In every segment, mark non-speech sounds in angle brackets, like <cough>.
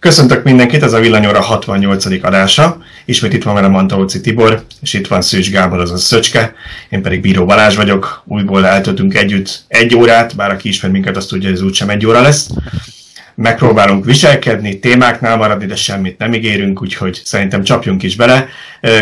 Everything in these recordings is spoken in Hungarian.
Köszöntök mindenkit, ez a Villanyóra 68. adása. Ismét itt van velem Antalóci Tibor, és itt van Szűcs Gábor, az a Szöcske. Én pedig Bíró Balázs vagyok. Újból eltöltünk együtt egy órát, bár aki ismer minket, azt tudja, hogy ez úgysem egy óra lesz. Megpróbálunk viselkedni, témáknál maradni, de semmit nem ígérünk, úgyhogy szerintem csapjunk is bele.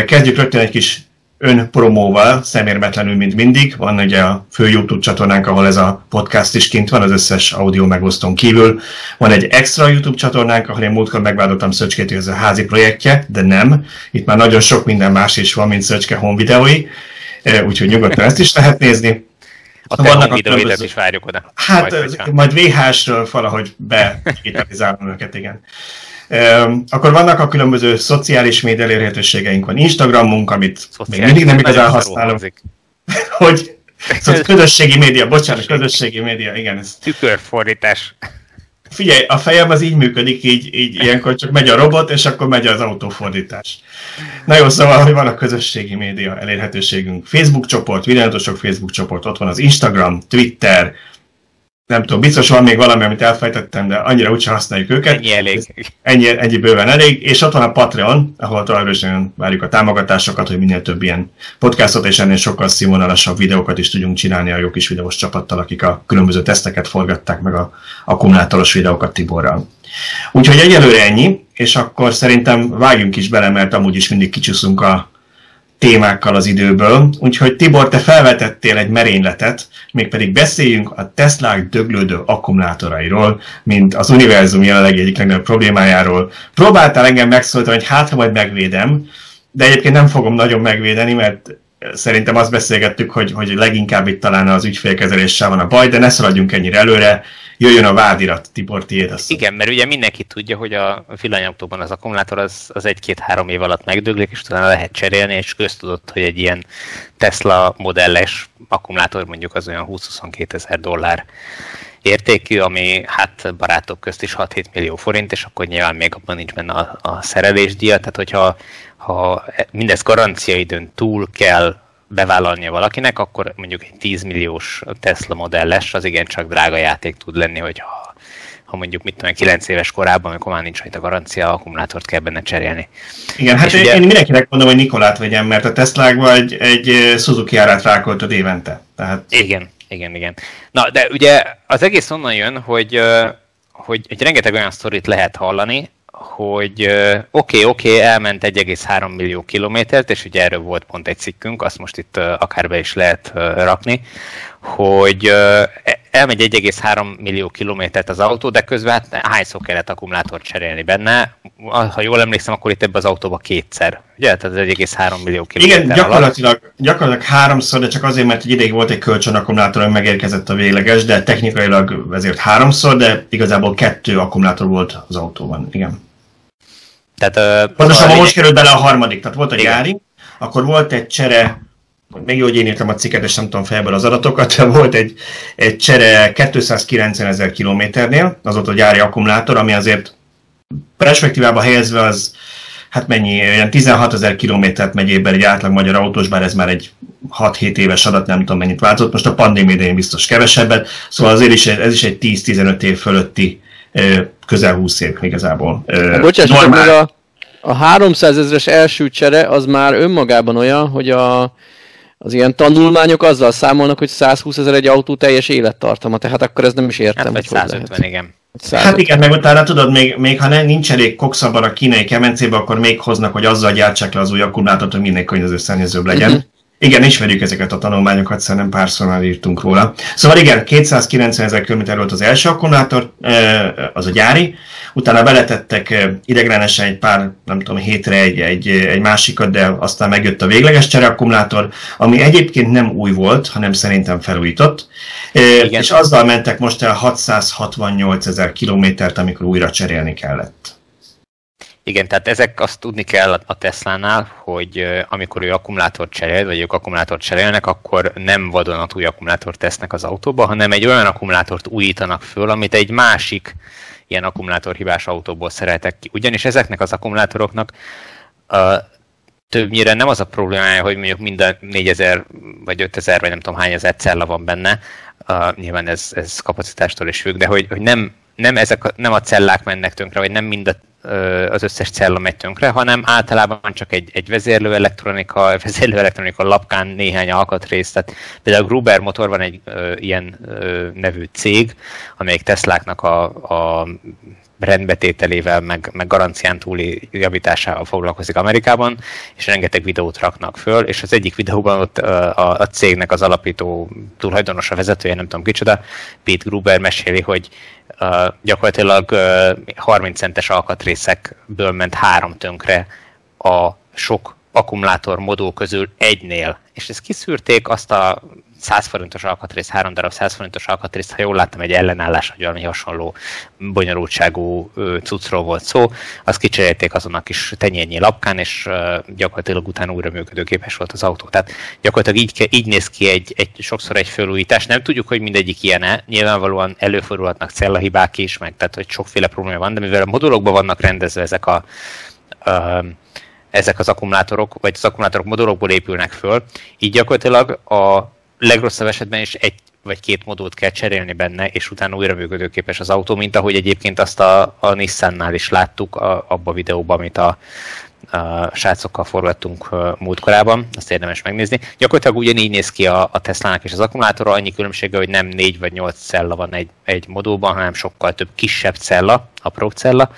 Kezdjük rögtön egy kis önpromóval, szemérmetlenül, mint mindig. Van ugye a fő YouTube csatornánk, ahol ez a podcast is kint van, az összes audio megosztón kívül. Van egy extra YouTube csatornánk, ahol én múltkor megvádoltam Szöcskét, hogy ez a házi projektje, de nem. Itt már nagyon sok minden más is van, mint Szöcske home videói, úgyhogy nyugodtan ezt is lehet nézni. A te Vannak videóidat is várjuk oda. Hát majd, majd VHS-ről valahogy be <laughs> őket, igen. Akkor vannak a különböző szociális média elérhetőségeink, van Instagramunk, amit még mindig nem igazán használom. <laughs> hogy Szóval <laughs> közösségi média, bocsánat, közösségi média, igen. Ez... Tükörfordítás. Figyelj, a fejem az így működik, így, így ilyenkor csak megy a robot, és akkor megy az autófordítás. Na jó, szóval, hogy van a közösségi média elérhetőségünk. Facebook csoport, videótosok Facebook csoport, ott van az Instagram, Twitter, nem tudom, biztos van még valami, amit elfejtettem, de annyira úgyse használjuk őket. Ennyi elég. Ennyi, ennyi bőven elég. És ott van a Patreon, ahol továbbra is várjuk a támogatásokat, hogy minél több ilyen podcastot és ennél sokkal színvonalasabb videókat is tudjunk csinálni a jó kis videós csapattal, akik a különböző teszteket forgatták, meg a akkumulátoros videókat Tiborral. Úgyhogy egyelőre ennyi, és akkor szerintem vágjunk is bele, mert amúgy is mindig kicsúszunk a, témákkal az időből, úgyhogy Tibor, te felvetettél egy merényletet, mégpedig beszéljünk a Teslák döglődő akkumulátorairól, mint az univerzum jelenlegi egyik legnagyobb problémájáról. Próbáltál engem megszólítani, hogy hát, ha majd megvédem, de egyébként nem fogom nagyon megvédeni, mert szerintem azt beszélgettük, hogy, hogy leginkább itt talán az ügyfélkezeléssel van a baj, de ne szaladjunk ennyire előre jöjjön a vádirat, Tibor, tiéd azt. Igen, mert ugye mindenki tudja, hogy a villanyautóban az akkumulátor az, az egy-két-három év alatt megdöglik, és utána lehet cserélni, és köztudott, hogy egy ilyen Tesla modelles akkumulátor mondjuk az olyan 20-22 ezer dollár értékű, ami hát barátok közt is 6-7 millió forint, és akkor nyilván még abban nincs benne a, a szerelésdíja, tehát hogyha ha mindez garanciaidőn túl kell bevállalnia valakinek, akkor mondjuk egy 10 milliós Tesla modelles az igencsak drága játék tud lenni, hogyha ha mondjuk mit tudom, 9 éves korában, amikor már nincs rajta garancia, akkumulátort kell benne cserélni. Igen, hát én, ugye... én mindenkinek mondom, hogy Nikolát vegyem, mert a Tesla egy, egy Suzuki árát rákoltad évente. Tehát... Igen, igen, igen. Na, de ugye az egész onnan jön, hogy, hogy, hogy rengeteg olyan sztorit lehet hallani, hogy oké, okay, oké, okay, elment 1,3 millió kilométert, és ugye erről volt pont egy cikkünk, azt most itt akár be is lehet rakni, hogy elmegy 1,3 millió kilométert az autó, de közben hát hányszor kellett akkumulátort cserélni benne? Ha jól emlékszem, akkor itt ebbe az autóba kétszer. Ugye? Tehát ez 1,3 millió kilométer Igen, gyakorlatilag, alatt. gyakorlatilag háromszor, de csak azért, mert egy ideig volt egy kölcsön akkumulátor, ami megérkezett a végleges, de technikailag ezért háromszor, de igazából kettő akkumulátor volt az autóban. Igen. Tehát, Pontosan lényeg... most került bele a harmadik, tehát volt a gyári, akkor volt egy csere, még jó, hogy én írtam a cikket, és nem tudom fejből az adatokat, volt egy, egy csere 290 ezer kilométernél, az volt a gyári akkumulátor, ami azért perspektívába helyezve az, hát mennyi, olyan 16 ezer kilométert megy évben egy átlag magyar autós, bár ez már egy 6-7 éves adat, nem tudom mennyit változott, most a pandémia idején biztos kevesebbet, szóval azért is, ez is egy 10-15 év fölötti közel 20 év igazából. Bocsáss, meg a, a 300 ezeres első csere az már önmagában olyan, hogy a, az ilyen tanulmányok azzal számolnak, hogy 120 ezer egy autó teljes élettartama, tehát akkor ez nem is értem, hát, hogy 150, hogy lehet. igen. 150. Hát igen, meg utána tudod, még, még ha nem, nincs elég kokszabban a kínai kemencébe, akkor még hoznak, hogy azzal gyártsák le az új akkumulátort, hogy minél környezetőszennyezőbb legyen. Uh-huh. Igen, ismerjük ezeket a tanulmányokat, szerintem párszor már írtunk róla. Szóval igen, 290 ezer km volt az első akkumulátor, az a gyári, utána beletettek ideglenesen egy pár, nem tudom, hétre egy, egy, egy másikat, de aztán megjött a végleges csereakkumulátor, ami egyébként nem új volt, hanem szerintem felújított, igen. és azzal mentek most el 668 ezer kilométert, amikor újra cserélni kellett. Igen, tehát ezek azt tudni kell a Tesla-nál, hogy amikor ő akkumulátort cserél, vagy ők akkumulátort cserélnek, akkor nem vadonatúj akkumulátort tesznek az autóba, hanem egy olyan akkumulátort újítanak föl, amit egy másik ilyen akkumulátorhibás autóból szereltek ki. Ugyanis ezeknek az akkumulátoroknak uh, többnyire nem az a problémája, hogy mondjuk minden 4000 vagy 5000 vagy nem tudom hány ezer cella van benne, uh, nyilván ez, ez kapacitástól is függ, de hogy, hogy nem nem, ezek a, nem a cellák mennek tönkre, vagy nem mind a az összes cella megy tönkre, hanem általában csak egy, egy vezérlő elektronika, <laughs> vezérlő elektronika lapkán néhány alkatrész. Tehát például a Gruber Motor van egy ö, ilyen ö, nevű cég, amelyik Tesláknak a, a rendbetételével, meg, meg garancián túli javításával foglalkozik Amerikában, és rengeteg videót raknak föl, és az egyik videóban ott a, a cégnek az alapító tulajdonosa, vezetője, nem tudom kicsoda, Pete Gruber meséli, hogy gyakorlatilag uh, 30 centes alkatrészekből ment három tönkre a sok akkumulátor modul közül egynél, és ezt kiszűrték, azt a 100 forintos alkatrész, három darab 100 forintos alkatrészt, ha jól láttam, egy ellenállás, vagy valami hasonló bonyolultságú cuccról volt szó, azt kicserélték azon a kis tenyérnyi lapkán, és gyakorlatilag utána újra működőképes volt az autó. Tehát gyakorlatilag így, így néz ki egy, egy, sokszor egy fölújítás. Nem tudjuk, hogy mindegyik ilyen-e. Nyilvánvalóan előfordulhatnak cellahibák is, meg tehát, hogy sokféle probléma van, de mivel a modulokban vannak rendezve ezek a, a ezek az akkumulátorok, vagy az akkumulátorok modulokból épülnek föl, így gyakorlatilag a legrosszabb esetben is egy vagy két modult kell cserélni benne, és utána újra működőképes az autó, mint ahogy egyébként azt a, a Nissannál is láttuk a, abba a videóban, amit a, a srácokkal forgattunk múltkorában, azt érdemes megnézni. Gyakorlatilag ugyanígy néz ki a, a Tesla-nak és az akkumulátora, annyi különbsége, hogy nem négy vagy nyolc cella van egy, egy modulban, hanem sokkal több kisebb cella, apró cella,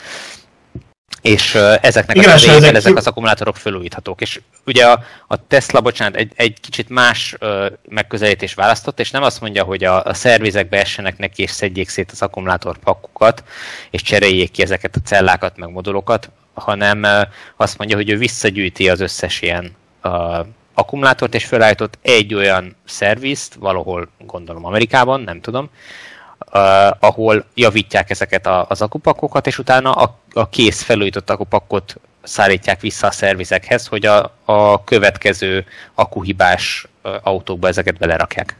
és ezeknek Igen, az ezek, ezek az akkumulátorok felújíthatók. És ugye a, a Tesla, bocsánat, egy, egy kicsit más ö, megközelítés választott, és nem azt mondja, hogy a, a szervizekbe essenek neki, és szedjék szét az akkumulátorpakkokat, és cseréljék ki ezeket a cellákat, meg modulokat, hanem ö, azt mondja, hogy ő visszagyűjti az összes ilyen ö, akkumulátort, és felállított egy olyan szervizt, valahol gondolom Amerikában, nem tudom, uh, ahol javítják ezeket a, az akupakokat, és utána a, a kész felújított akupakot szállítják vissza a szervizekhez, hogy a, a következő akuhibás autókba ezeket belerakják.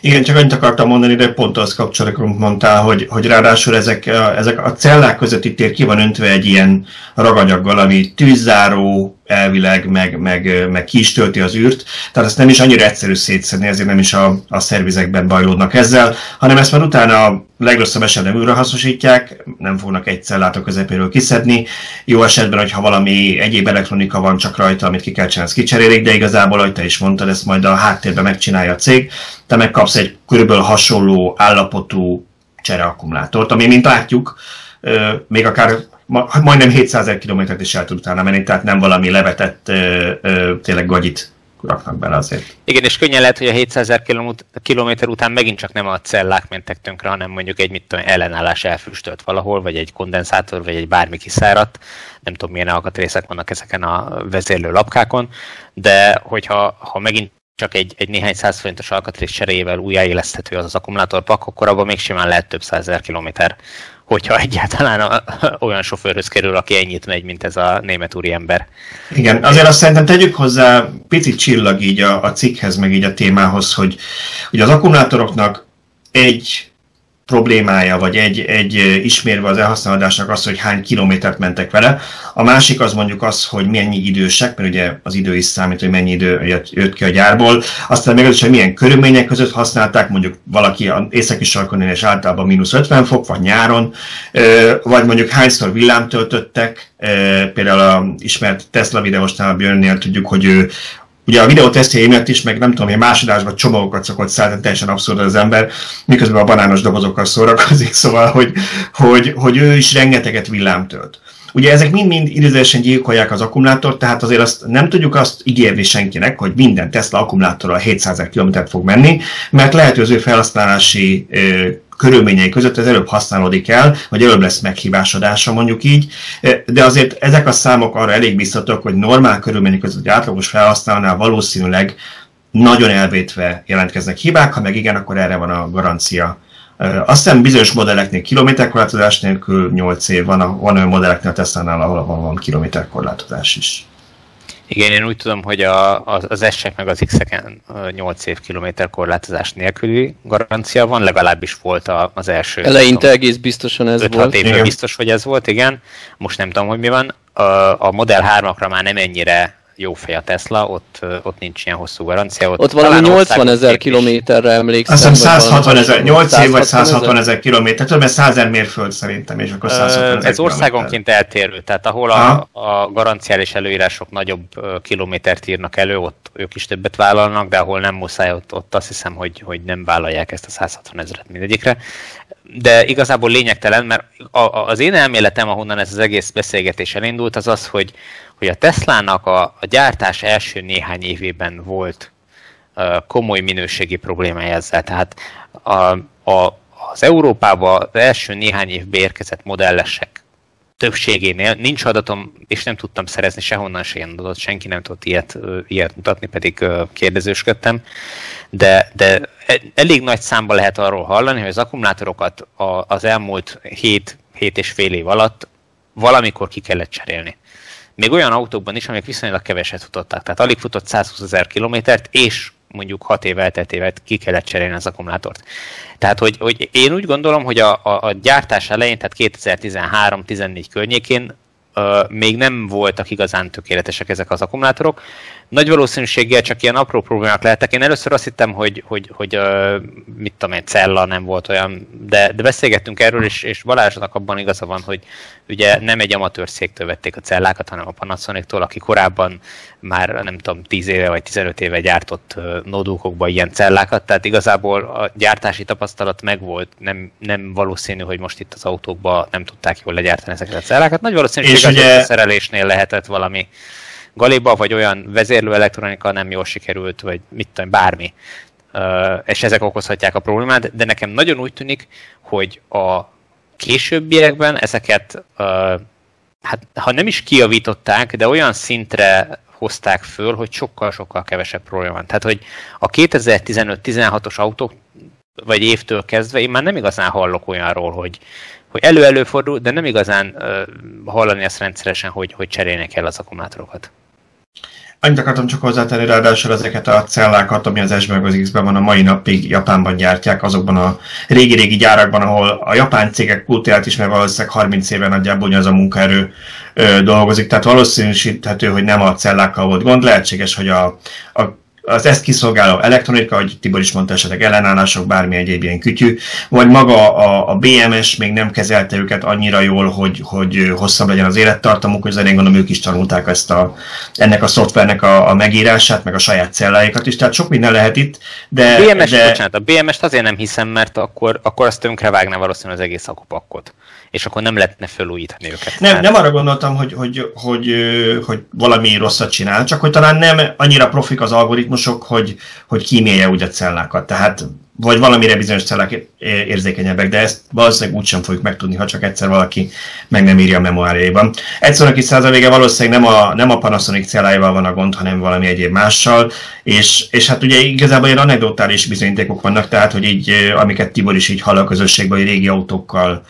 Igen, csak annyit akartam mondani, de pont az kapcsolatban mondtál, hogy, hogy ráadásul ezek, ezek a cellák közötti tér ki van öntve egy ilyen raganyaggal, ami tűzzáró, elvileg, meg, meg, meg ki is tölti az űrt, tehát ezt nem is annyira egyszerű szétszedni, ezért nem is a, a szervizekben bajlódnak ezzel, hanem ezt már utána a legrosszabb esetben újra hasznosítják, nem fognak egy cellát a közepéről kiszedni, jó esetben, hogyha valami egyéb elektronika van csak rajta, amit ki kell csinálni, ezt kicserélik, de igazából, ahogy te is mondtad, ezt majd a háttérben megcsinálja a cég, te megkapsz egy körülbelül hasonló állapotú csereakkumulátort, ami, mint látjuk, még akár majdnem 700 kilométert is el tud utána menni, tehát nem valami levetett tényleg gagyit raknak bele azért. Igen, és könnyen lehet, hogy a 700 kilométer után megint csak nem a cellák mentek tönkre, hanem mondjuk egy mit tudom, ellenállás elfüstölt valahol, vagy egy kondenzátor, vagy egy bármi kiszáradt. Nem tudom, milyen alkatrészek vannak ezeken a vezérlő lapkákon, de hogyha ha megint csak egy, egy néhány száz forintos alkatrész cseréjével újjáéleszthető az az akkumulátorpak, akkor abban még simán lehet több százezer kilométer hogyha egyáltalán a, olyan sofőrhöz kerül, aki ennyit megy, mint ez a német úri ember. Igen, azért azt szerintem tegyük hozzá picit csillag így a, a cikkhez, meg így a témához, hogy, hogy az akkumulátoroknak egy problémája, vagy egy, egy ismérve az elhasználódásnak az, hogy hány kilométert mentek vele. A másik az mondjuk az, hogy mennyi idősek, mert ugye az idő is számít, hogy mennyi idő jött ki a gyárból. Aztán még az hogy milyen körülmények között használták, mondjuk valaki északi sarkon és általában mínusz 50 fok, vagy nyáron, vagy mondjuk hányszor villám töltöttek, például a ismert Tesla videósnál Björnnél tudjuk, hogy ő Ugye a videó tesztjei miatt is, meg nem tudom, hogy másodásban csomagokat szokott szállítani, teljesen abszurd az ember, miközben a banános dobozokkal szórakozik, <laughs> szóval, hogy, hogy, hogy ő is rengeteget villámtölt. Ugye ezek mind-mind idézősen gyilkolják az akkumulátort, tehát azért azt nem tudjuk azt ígérni senkinek, hogy minden Tesla akkumulátorral 700 km fog menni, mert lehet, hogy az ő felhasználási körülményei között ez előbb használódik el, vagy előbb lesz meghibásodása mondjuk így, de azért ezek a számok arra elég biztatók, hogy normál körülmények között egy átlagos felhasználónál valószínűleg nagyon elvétve jelentkeznek hibák, ha meg igen, akkor erre van a garancia. Azt hiszem bizonyos modelleknél kilométerkorlátozás nélkül 8 év van, a, van olyan modelleknél a Tesla-nál, ahol van kilométerkorlátozás is. Igen, én úgy tudom, hogy a, az S-ek meg az X-eken 8 év kilométer korlátozás nélküli garancia van, legalábbis volt az első. Eleinte egész biztosan ez 5 volt. évben biztos, hogy ez volt, igen. Most nem tudom, hogy mi van. A, a Model 3-akra már nem ennyire jó fej a Tesla, ott, ott nincs ilyen hosszú garancia. Ott, ott valami 80 ezer kilométerre emlékszem. Azt hiszem 160 ezer, 8 év vagy 160 ezer kilométer, több 100 ezer mérföld szerintem, és akkor 160 ezer Ez országonként eltérő, tehát ahol a, a garanciális előírások nagyobb kilométert írnak elő, ott ők is többet vállalnak, de ahol nem muszáj, ott, ott azt hiszem, hogy, hogy nem vállalják ezt a 160 ezeret mindegyikre de igazából lényegtelen, mert az én elméletem, ahonnan ez az egész beszélgetés elindult, az az, hogy, hogy a Teslának a, a gyártás első néhány évében volt uh, komoly minőségi problémája ezzel. Tehát a, a, az Európába az első néhány évben érkezett modellesek többségénél nincs adatom, és nem tudtam szerezni sehonnan se ilyen adatot, senki nem tudott ilyet, ilyet mutatni, pedig kérdezősködtem, de, de e, elég nagy számba lehet arról hallani, hogy az akkumulátorokat az elmúlt 7, 7 és fél év alatt valamikor ki kellett cserélni. Még olyan autókban is, amik viszonylag keveset futottak, tehát alig futott 120 ezer kilométert, és mondjuk 6 év elteltével ki kellett cserélni az akkumulátort. Tehát, hogy, hogy én úgy gondolom, hogy a, a, a gyártás elején, tehát 2013-14 környékén uh, még nem voltak igazán tökéletesek ezek az akkumulátorok, nagy valószínűséggel csak ilyen apró problémák lehettek. Én először azt hittem, hogy, hogy, hogy uh, mit tudom egy cella nem volt olyan, de, de beszélgettünk erről, és, és Balázsnak abban igaza van, hogy ugye nem egy amatőr széktől vették a cellákat, hanem a Panasonic-tól, aki korábban már nem tudom, 10 éve vagy 15 éve gyártott notebookokba ilyen cellákat, tehát igazából a gyártási tapasztalat megvolt, nem, nem valószínű, hogy most itt az autókban nem tudták jól legyártani ezeket a cellákat. Nagy valószínűség az szerelésnél lehetett valami Galiba, vagy olyan vezérlő elektronika nem jól sikerült, vagy mit tudom, bármi. És ezek okozhatják a problémát, de nekem nagyon úgy tűnik, hogy a későbbiekben ezeket, hát ha nem is kiavították, de olyan szintre hozták föl, hogy sokkal-sokkal kevesebb probléma van. Tehát, hogy a 2015-16-os autók, vagy évtől kezdve én már nem igazán hallok olyanról, hogy, hogy elő-előfordul, de nem igazán uh, hallani ezt rendszeresen, hogy, hogy cserélnek el az akkumulátorokat. Annyit akartam csak hozzátenni, ráadásul ezeket a cellákat, ami az S meg az X-ben van, a mai napig Japánban gyártják, azokban a régi-régi gyárakban, ahol a japán cégek kultját is, mert valószínűleg 30 éve nagyjából az a munkaerő ö, dolgozik, tehát valószínűsíthető, hogy nem a cellákkal volt gond, lehetséges, hogy a, a az ezt kiszolgáló elektronika, hogy Tibor is mondta esetleg ellenállások, bármi egyéb ilyen kütyű, vagy maga a, a BMS még nem kezelte őket annyira jól, hogy, hogy hosszabb legyen az élettartamuk, hogy azért én gondolom ők is tanulták ezt a, ennek a szoftvernek a, a megírását, meg a saját celláikat is, tehát sok minden lehet itt, de... BMS, de... bocsánat, a BMS-t azért nem hiszem, mert akkor, akkor azt vágná valószínűleg az egész akupakkot és akkor nem lehetne felújítani őket. Nem, hát- nem arra gondoltam, hogy, hogy, hogy, hogy valami rosszat csinál, csak hogy talán nem annyira profik az algoritmusok, hogy, hogy kímélje úgy a cellákat. Tehát vagy valamire bizonyos cellák érzékenyebbek, de ezt valószínűleg úgysem fogjuk megtudni, ha csak egyszer valaki meg nem írja a memoáriaiban. Egyszerűen a kis százaléke valószínűleg nem a, nem a Panasonic celláival van a gond, hanem valami egyéb mással, és, és hát ugye igazából ilyen anekdotális bizonyítékok vannak, tehát hogy így, amiket Tibor is így hall a közösségben, hogy régi autókkal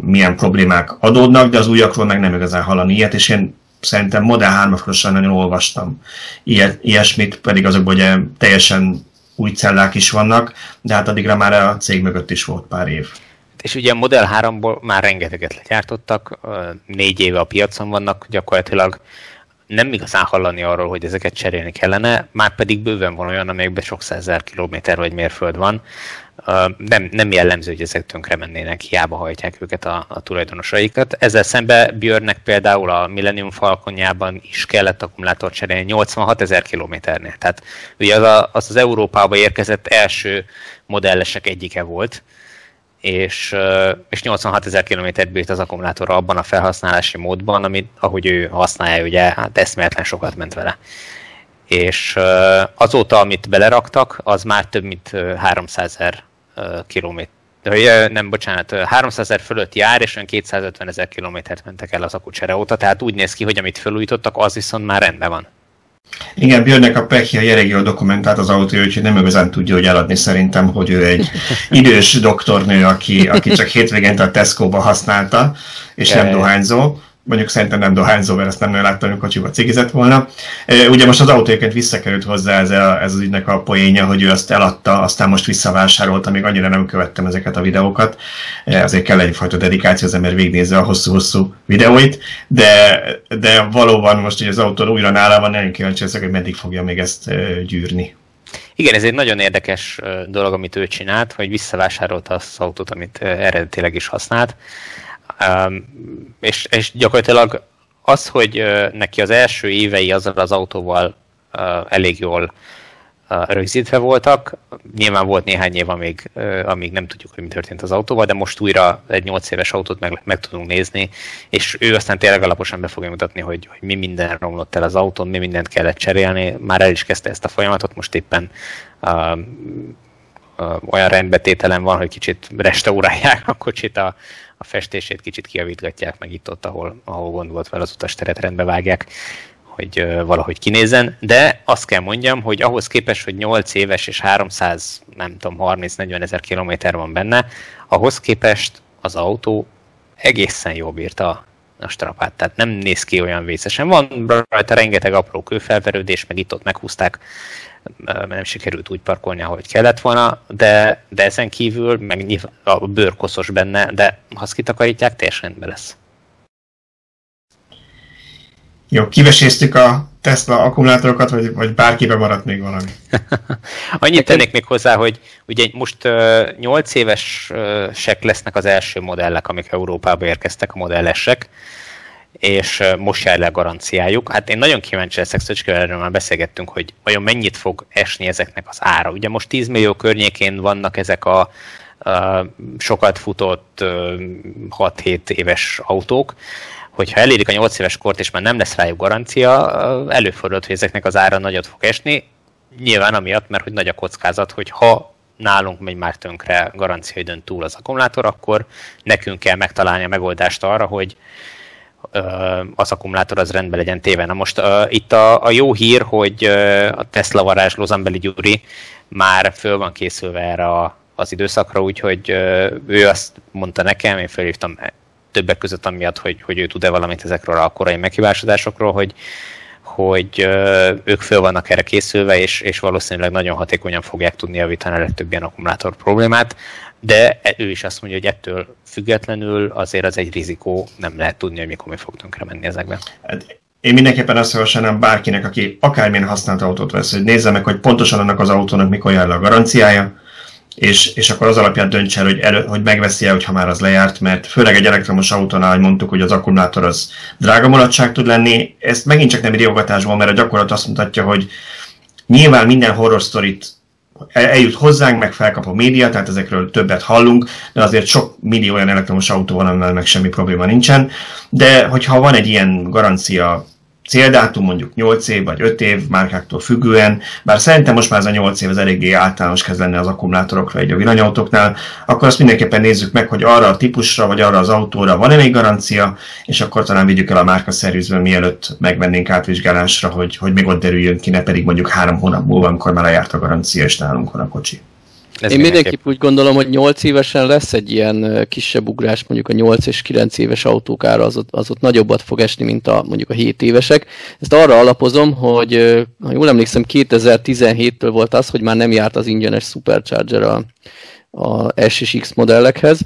milyen problémák adódnak, de az újakról meg nem igazán hallani ilyet, és én szerintem Model 3 asról nagyon olvastam ilyet, ilyesmit, pedig azokban ugye teljesen új cellák is vannak, de hát addigra már a cég mögött is volt pár év. És ugye a Model 3-ból már rengeteget legyártottak, négy éve a piacon vannak, gyakorlatilag nem igazán hallani arról, hogy ezeket cserélni kellene, már pedig bőven van olyan, amelyekben sok százezer kilométer vagy mérföld van, nem, nem jellemző, hogy ezek tönkre mennének, hiába hajtják őket a, a tulajdonosaikat. Ezzel szemben Björnnek például a Millennium Falconjában is kellett akkumulátor cserélni 86 ezer kilométernél. Tehát ugye az, a, az az Európába érkezett első modellesek egyike volt, és, és 86 ezer kilométert bírt az akkumulátor abban a felhasználási módban, amit, ahogy ő használja, ugye hát eszméletlen sokat ment vele és azóta, amit beleraktak, az már több mint 300 ezer kilométer. Nem, bocsánat, 300 ezer fölött jár, és olyan 250 ezer kilométert mentek el az akucsere óta, tehát úgy néz ki, hogy amit felújítottak, az viszont már rendben van. Igen, Björnnek a pekje elég jól dokumentált az autója, úgyhogy nem igazán tudja, hogy eladni szerintem, hogy ő egy <laughs> idős doktornő, aki, aki csak hétvégén a Tesco-ba használta, és nem dohányzó mondjuk szerintem nem dohányzó, mert ezt nem láttam, hogy kocsiba cigizett volna. Ugye most az autóként visszakerült hozzá ez, a, ez az ügynek a poénja, hogy ő azt eladta, aztán most visszavásárolta, még annyira nem követtem ezeket a videókat, azért kell egyfajta dedikáció, az ember végignézze a hosszú-hosszú videóit, de, de valóban most, hogy az autó újra nála van, nagyon kíváncsi leszek, hogy meddig fogja még ezt gyűrni. Igen, ez egy nagyon érdekes dolog, amit ő csinált, hogy visszavásárolta azt az autót, amit eredetileg is használt. És, és gyakorlatilag az, hogy neki az első évei azzal az autóval elég jól rögzítve voltak. Nyilván volt néhány év, amíg, amíg nem tudjuk, hogy mi történt az autóval, de most újra egy 8 éves autót meg, meg tudunk nézni, és ő aztán tényleg alaposan be fogja mutatni, hogy, hogy mi minden romlott el az autón, mi mindent kellett cserélni. Már el is kezdte ezt a folyamatot, most éppen uh, uh, olyan rendbetételen van, hogy kicsit restaurálják a kocsit, a, a festését kicsit kiavítgatják, meg itt-ott, ahol, ahol gond volt vele, az utasteret rendbe vágják hogy valahogy kinézzen, de azt kell mondjam, hogy ahhoz képest, hogy 8 éves és 300, nem tudom, 30-40 ezer kilométer van benne, ahhoz képest az autó egészen jól bírta a strapát, tehát nem néz ki olyan vészesen. Van rajta rengeteg apró kőfelverődés, meg itt-ott meghúzták, nem sikerült úgy parkolni, ahogy kellett volna, de, de ezen kívül, meg a bőr koszos benne, de ha azt kitakarítják, teljesen rendben lesz. Jó, kiveséztük a Tesla akkumulátorokat, vagy, vagy bárkibe maradt még valami? <laughs> Annyit tennék még hozzá, hogy ugye most uh, 8 évesek lesznek az első modellek, amik Európába érkeztek, a modellesek, és most jár le a garanciájuk. Hát én nagyon kíváncsi leszek, Szöcskével erről már beszélgettünk, hogy vajon mennyit fog esni ezeknek az ára. Ugye most 10 millió környékén vannak ezek a uh, sokat futott uh, 6-7 éves autók, hogyha elérik a 8 éves kort, és már nem lesz rájuk garancia, előfordult, hogy ezeknek az ára nagyot fog esni. Nyilván amiatt, mert hogy nagy a kockázat, hogy ha nálunk megy már tönkre garancia időn túl az akkumulátor, akkor nekünk kell megtalálni a megoldást arra, hogy az akkumulátor az rendben legyen téve. Na most uh, itt a, a jó hír, hogy uh, a Tesla varázs Lozambeli Gyuri már föl van készülve erre a, az időszakra, úgyhogy uh, ő azt mondta nekem, én felhívtam többek között amiatt, hogy, hogy ő tud-e valamit ezekről a korai meghibásodásokról, hogy, hogy ők föl vannak erre készülve, és, és valószínűleg nagyon hatékonyan fogják tudni javítani a legtöbb ilyen akkumulátor problémát, de ő is azt mondja, hogy ettől függetlenül azért az egy rizikó, nem lehet tudni, hogy mikor mi fog tönkre menni ezekbe. Hát én mindenképpen azt javasolnám bárkinek, aki akármilyen használt autót vesz, hogy nézze meg, hogy pontosan annak az autónak mikor jár le a garanciája, és, és akkor az alapján dönts el, hogy, elő, hogy megveszi-e, hogyha már az lejárt, mert főleg egy elektromos autónál, hogy mondtuk, hogy az akkumulátor az drága mulatság tud lenni, ezt megint csak nem riogatásból, mert a gyakorlat azt mutatja, hogy nyilván minden horror eljut hozzánk, meg felkap a média, tehát ezekről többet hallunk, de azért sok millió olyan elektromos autó van, amivel meg semmi probléma nincsen. De hogyha van egy ilyen garancia céldátum mondjuk 8 év vagy 5 év márkáktól függően, bár szerintem most már ez a 8 év az eléggé általános kezd lenni az akkumulátorokra egy a villanyautóknál, akkor azt mindenképpen nézzük meg, hogy arra a típusra vagy arra az autóra van-e még garancia, és akkor talán vigyük el a márka szervizben, mielőtt megvennénk átvizsgálásra, hogy, hogy még ott derüljön ki, ne pedig mondjuk három hónap múlva, amikor már lejárt a garancia, és nálunk van a kocsi. Ez Én mindenképp úgy gondolom, hogy 8 évesen lesz egy ilyen kisebb ugrás, mondjuk a 8 és 9 éves autók ára az ott, az ott nagyobbat fog esni, mint a mondjuk a 7 évesek. Ezt arra alapozom, hogy ha jól emlékszem, 2017-től volt az, hogy már nem járt az ingyenes Supercharger a, a S és X modellekhez,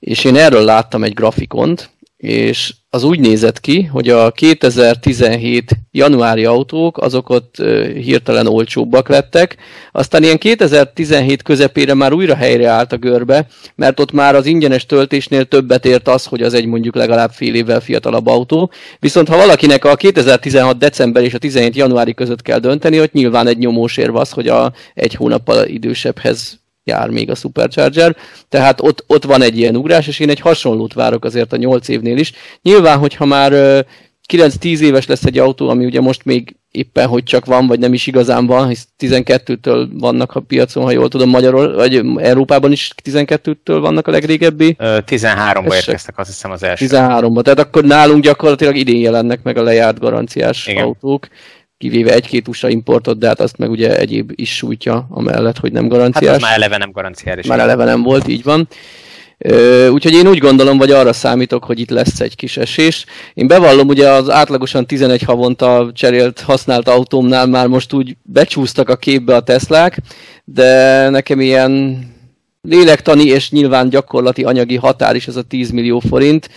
és én erről láttam egy grafikont, és az úgy nézett ki, hogy a 2017 januári autók azok ott hirtelen olcsóbbak lettek, aztán ilyen 2017 közepére már újra helyreállt a görbe, mert ott már az ingyenes töltésnél többet ért az, hogy az egy mondjuk legalább fél évvel fiatalabb autó, viszont ha valakinek a 2016 december és a 17 januári között kell dönteni, ott nyilván egy nyomós érv az, hogy a egy hónappal idősebbhez jár még a Supercharger, tehát ott, ott van egy ilyen ugrás, és én egy hasonlót várok azért a 8 évnél is. Nyilván, hogyha már 9-10 éves lesz egy autó, ami ugye most még éppen, hogy csak van, vagy nem is igazán van, hisz 12-től vannak a piacon, ha jól tudom, Magyarul, vagy Európában is 12-től vannak a legrégebbi. 13-ba érkeztek, azt hiszem az első. 13-ba, tehát akkor nálunk gyakorlatilag idén jelennek meg a lejárt garanciás Igen. autók kivéve egy-két USA importot, de hát azt meg ugye egyéb is sújtja amellett, hogy nem garanciás. Hát már eleve nem garanciális. Már eleve nem volt, így van. Úgyhogy én úgy gondolom, vagy arra számítok, hogy itt lesz egy kis esés. Én bevallom, ugye az átlagosan 11 havonta cserélt használt autómnál már most úgy becsúsztak a képbe a Teslák, de nekem ilyen lélektani és nyilván gyakorlati anyagi határ is ez a 10 millió forint,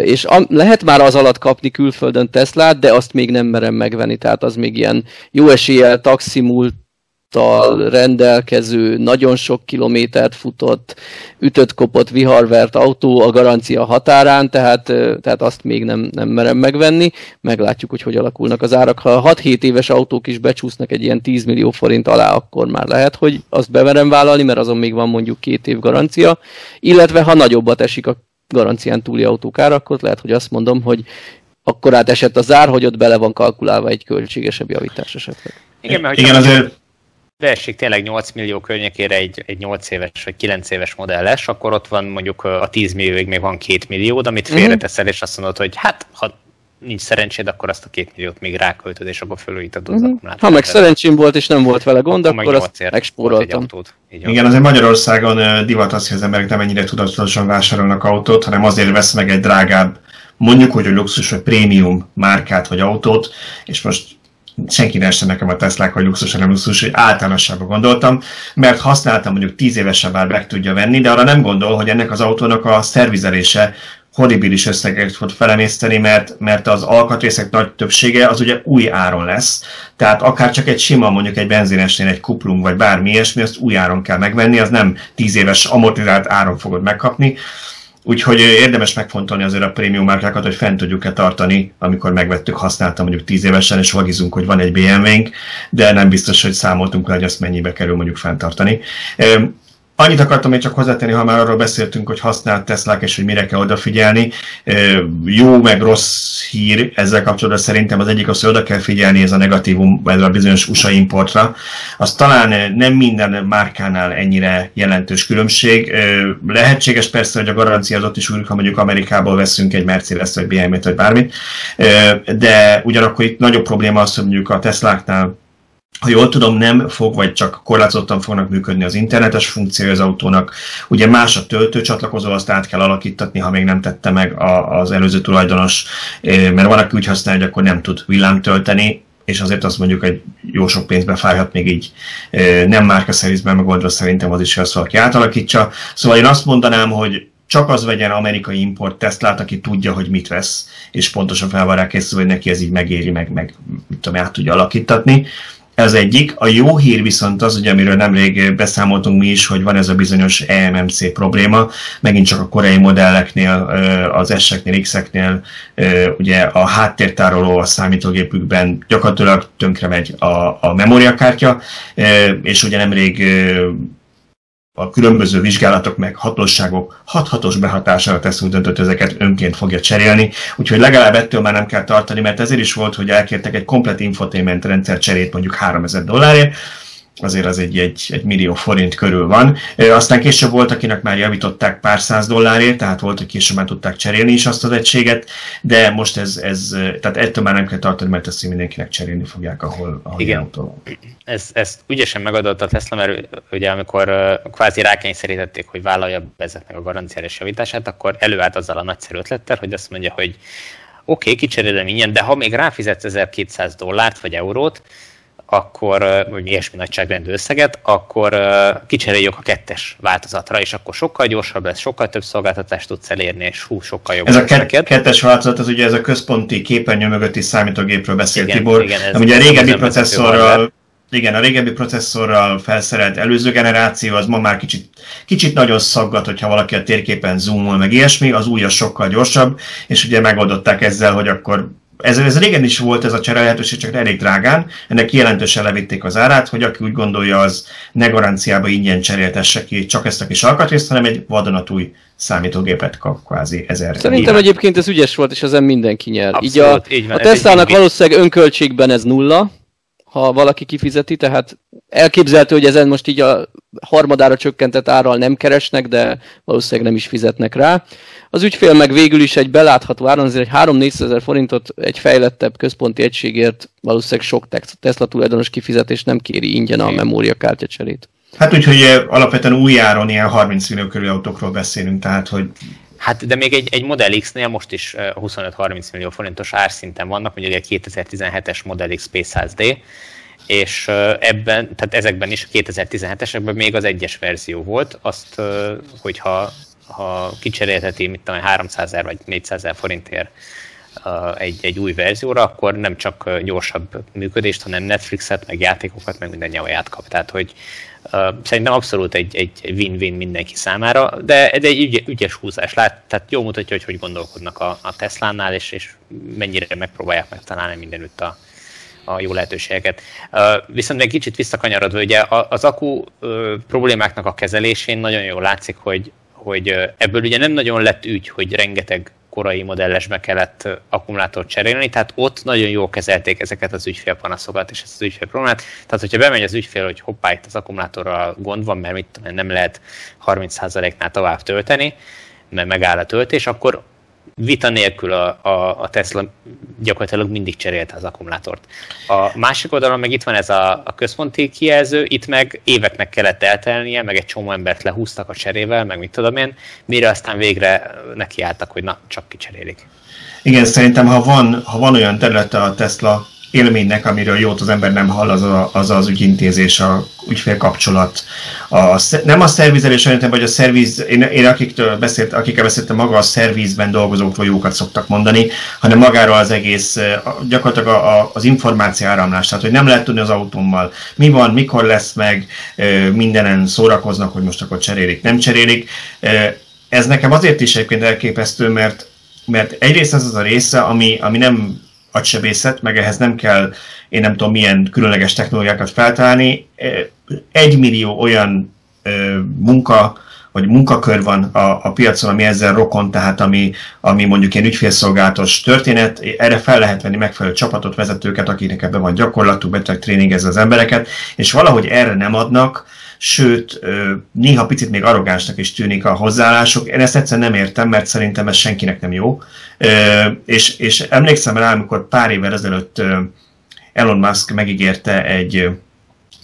és lehet már az alatt kapni külföldön Teslát, de azt még nem merem megvenni, tehát az még ilyen jó eséllyel taximult rendelkező, nagyon sok kilométert futott, ütött, kopott, viharvert autó a garancia határán, tehát, tehát azt még nem, nem merem megvenni. Meglátjuk, hogy hogy alakulnak az árak. Ha 6-7 éves autók is becsúsznak egy ilyen 10 millió forint alá, akkor már lehet, hogy azt bemerem vállalni, mert azon még van mondjuk két év garancia. Illetve ha nagyobbat esik a garancián túli autók ára, akkor lehet, hogy azt mondom, hogy akkor át esett a zár, hogy ott bele van kalkulálva egy költségesebb javítás esetleg. Igen, mert Igen azért beesik tényleg 8 millió környékére egy, egy 8 éves vagy 9 éves modelles, akkor ott van mondjuk a 10 millióig még van 2 millió, amit mhm. félreteszel, és azt mondod, hogy hát ha nincs szerencséd, akkor azt a két milliót még ráköltöd, és akkor fölújítod az uh-huh. Ha meg szerencsém volt, és nem volt vele gond, akkor, akkor azt megspóroltam. Igen, azért Magyarországon divat az, hogy az emberek nem ennyire tudatosan vásárolnak autót, hanem azért vesz meg egy drágább, mondjuk, hogy a luxus vagy prémium márkát vagy autót, és most senki ne este nekem a Teslák, hogy luxus, hanem luxus, hogy általánosságban gondoltam, mert használtam mondjuk 10 évesen már meg tudja venni, de arra nem gondol, hogy ennek az autónak a szervizelése horribilis összegeket fog felemészteni, mert, mert az alkatrészek nagy többsége az ugye új áron lesz. Tehát akár csak egy sima, mondjuk egy benzinesnél egy kuplung, vagy bármi ilyesmi, azt új áron kell megvenni, az nem 10 éves amortizált áron fogod megkapni. Úgyhogy érdemes megfontolni azért a prémium márkákat, hogy fent tudjuk-e tartani, amikor megvettük, használtam mondjuk 10 évesen, és vagizunk, hogy van egy BMW-nk, de nem biztos, hogy számoltunk hogy azt mennyibe kerül mondjuk fenntartani. Annyit akartam még csak hozzátenni, ha már arról beszéltünk, hogy használt Teslák, és hogy mire kell odafigyelni. Jó meg rossz hír ezzel kapcsolatban szerintem az egyik az, hogy oda kell figyelni ez a negatívum, ez a bizonyos USA importra. Az talán nem minden márkánál ennyire jelentős különbség. Lehetséges persze, hogy a garancia az ott is úgy, ha mondjuk Amerikából veszünk egy Mercedes vagy BMW-t vagy bármit, de ugyanakkor itt nagyobb probléma az, hogy mondjuk a Tesláknál ha jól tudom, nem fog, vagy csak korlátozottan fognak működni az internetes funkciója az autónak. Ugye más a töltőcsatlakozó, azt át kell alakítatni, ha még nem tette meg az előző tulajdonos, mert van, aki úgy használja, hogy akkor nem tud villám tölteni, és azért azt mondjuk egy jó sok pénzbe fájhat még így nem márka szerizben megoldva szerintem az is, hogy azt valaki átalakítsa. Szóval én azt mondanám, hogy csak az vegyen amerikai import Teslát, aki tudja, hogy mit vesz, és pontosan fel van rá készülve, hogy neki ez így megéri, meg, meg mit tudom, át tudja alakítatni. Ez egyik. A jó hír viszont az, ugye, amiről nemrég beszámoltunk mi is, hogy van ez a bizonyos EMMC probléma, megint csak a koreai modelleknél, az S-eknél, X-eknél, ugye a háttértároló a számítógépükben gyakorlatilag tönkre megy a, a memóriakártya, és ugye nemrég a különböző vizsgálatok meg hatóságok hathatos behatására tesz úgy döntött, ezeket önként fogja cserélni, úgyhogy legalább ettől már nem kell tartani, mert ezért is volt, hogy elkértek egy komplet infotainment rendszer cserét mondjuk 3000 dollárért, azért az egy, egy, egy millió forint körül van. Aztán később volt, akinek már javították pár száz dollárért, tehát volt, hogy később már tudták cserélni is azt az egységet, de most ez, ez tehát ettől már nem kell tartani, mert ezt mindenkinek cserélni fogják, ahol, ahol Igen. Autó. Ez, ezt ügyesen megadott a Tesla, mert ugye amikor kvázi rákényszerítették, hogy vállalja ezeknek a garanciális javítását, akkor előállt azzal a nagyszerű ötlettel, hogy azt mondja, hogy oké, okay, kicserélem ingyen, de ha még ráfizetsz 1200 dollárt vagy eurót, akkor, vagy ilyesmi nagyságrendű összeget, akkor kicseréljük a kettes változatra, és akkor sokkal gyorsabb lesz, sokkal több szolgáltatást tudsz elérni, és hú, sokkal jobb Ez a ke- kettes változat, az ugye ez a központi képernyő mögötti számítógépről beszélt igen, Tibor, igen, ez ugye a régebbi processzorral igen, a régebbi processzorral felszerelt előző generáció az ma már kicsit, kicsit nagyon szaggat, hogyha valaki a térképen zoomol, meg ilyesmi, az új az sokkal gyorsabb, és ugye megoldották ezzel, hogy akkor ez, ez régen is volt ez a csere lehetőség, csak elég drágán. Ennek jelentősen levitték az árát, hogy aki úgy gondolja, az ne garanciába ingyen cseréltesse ki csak ezt a kis alkatrészt, hanem egy vadonatúj számítógépet kap kvázi ezer Szerintem éve. egyébként ez ügyes volt, és ezen mindenki nyer. Abszolút, így a, így van, a Tesla-nak valószínűleg önköltségben ez nulla, ha valaki kifizeti, tehát elképzelhető, hogy ezen most így a harmadára csökkentett árral nem keresnek, de valószínűleg nem is fizetnek rá. Az ügyfél meg végül is egy belátható áron, azért egy 3 ezer forintot egy fejlettebb központi egységért valószínűleg sok Tesla tulajdonos kifizetés nem kéri ingyen a memóriakártya cserét. Hát úgyhogy alapvetően új áron ilyen 30 millió körül autókról beszélünk, tehát hogy Hát de még egy, egy Model X-nél most is 25-30 millió forintos árszinten vannak, mondjuk egy 2017-es Model X P100D, és ebben, tehát ezekben is 2017-esekben még az egyes verzió volt, azt, hogyha ha kicserélheti, mit tudom, 300 vagy 400 forintért egy, egy új verzióra, akkor nem csak gyorsabb működést, hanem Netflixet, meg játékokat, meg minden nyavaját kap. Tehát, hogy uh, szerintem abszolút egy, egy win-win mindenki számára, de, de egy ügy, ügyes húzás lát, tehát jó mutatja, hogy hogy gondolkodnak a, a Tesla-nál, és, és mennyire megpróbálják megtalálni mindenütt a, a jó lehetőségeket. Viszont egy kicsit visszakanyarodva, ugye az akku problémáknak a kezelésén nagyon jól látszik, hogy, hogy ebből ugye nem nagyon lett ügy, hogy rengeteg korai modellesbe kellett akkumulátort cserélni, tehát ott nagyon jól kezelték ezeket az ügyfélpanaszokat és ezt az ügyfél problémát. Tehát, hogyha bemegy az ügyfél, hogy hoppá, itt az akkumulátorral gond van, mert mit tudom, nem lehet 30%-nál tovább tölteni, mert megáll a töltés, akkor vita nélkül a, a, a Tesla gyakorlatilag mindig cserélte az akkumulátort. A másik oldalon meg itt van ez a, a központi kijelző, itt meg éveknek kellett eltelnie, meg egy csomó embert lehúztak a cserével, meg mit tudom én, mire aztán végre nekiálltak, hogy na, csak kicserélik. Igen, szerintem ha van, ha van olyan területe a Tesla élménynek, amiről jót az ember nem hall, az a, az, az ügyintézés, a ügyfélkapcsolat. A, nem a szervizelés olyan, vagy a szerviz, én, én akiktől beszélt, akikkel beszéltem, maga a szervizben dolgozókról jókat szoktak mondani, hanem magáról az egész, gyakorlatilag a, a, az információ áramlás, tehát hogy nem lehet tudni az autómmal, mi van, mikor lesz meg, mindenen szórakoznak, hogy most akkor cserélik, nem cserélik. Ez nekem azért is egyébként elképesztő, mert mert egyrészt ez az a része, ami, ami nem agysebészet, meg ehhez nem kell, én nem tudom milyen különleges technológiákat feltalálni. Egy millió olyan munka, vagy munkakör van a, a piacon, ami ezzel rokon, tehát ami, ami mondjuk ilyen ügyfélszolgálatos történet, erre fel lehet venni megfelelő csapatot, vezetőket, akiknek ebben van gyakorlatuk, beteg tréningezni az embereket, és valahogy erre nem adnak, sőt, néha picit még arrogánsnak is tűnik a hozzáállások. Én ezt egyszerűen nem értem, mert szerintem ez senkinek nem jó. És, és emlékszem rá, amikor pár évvel ezelőtt Elon Musk megígérte egy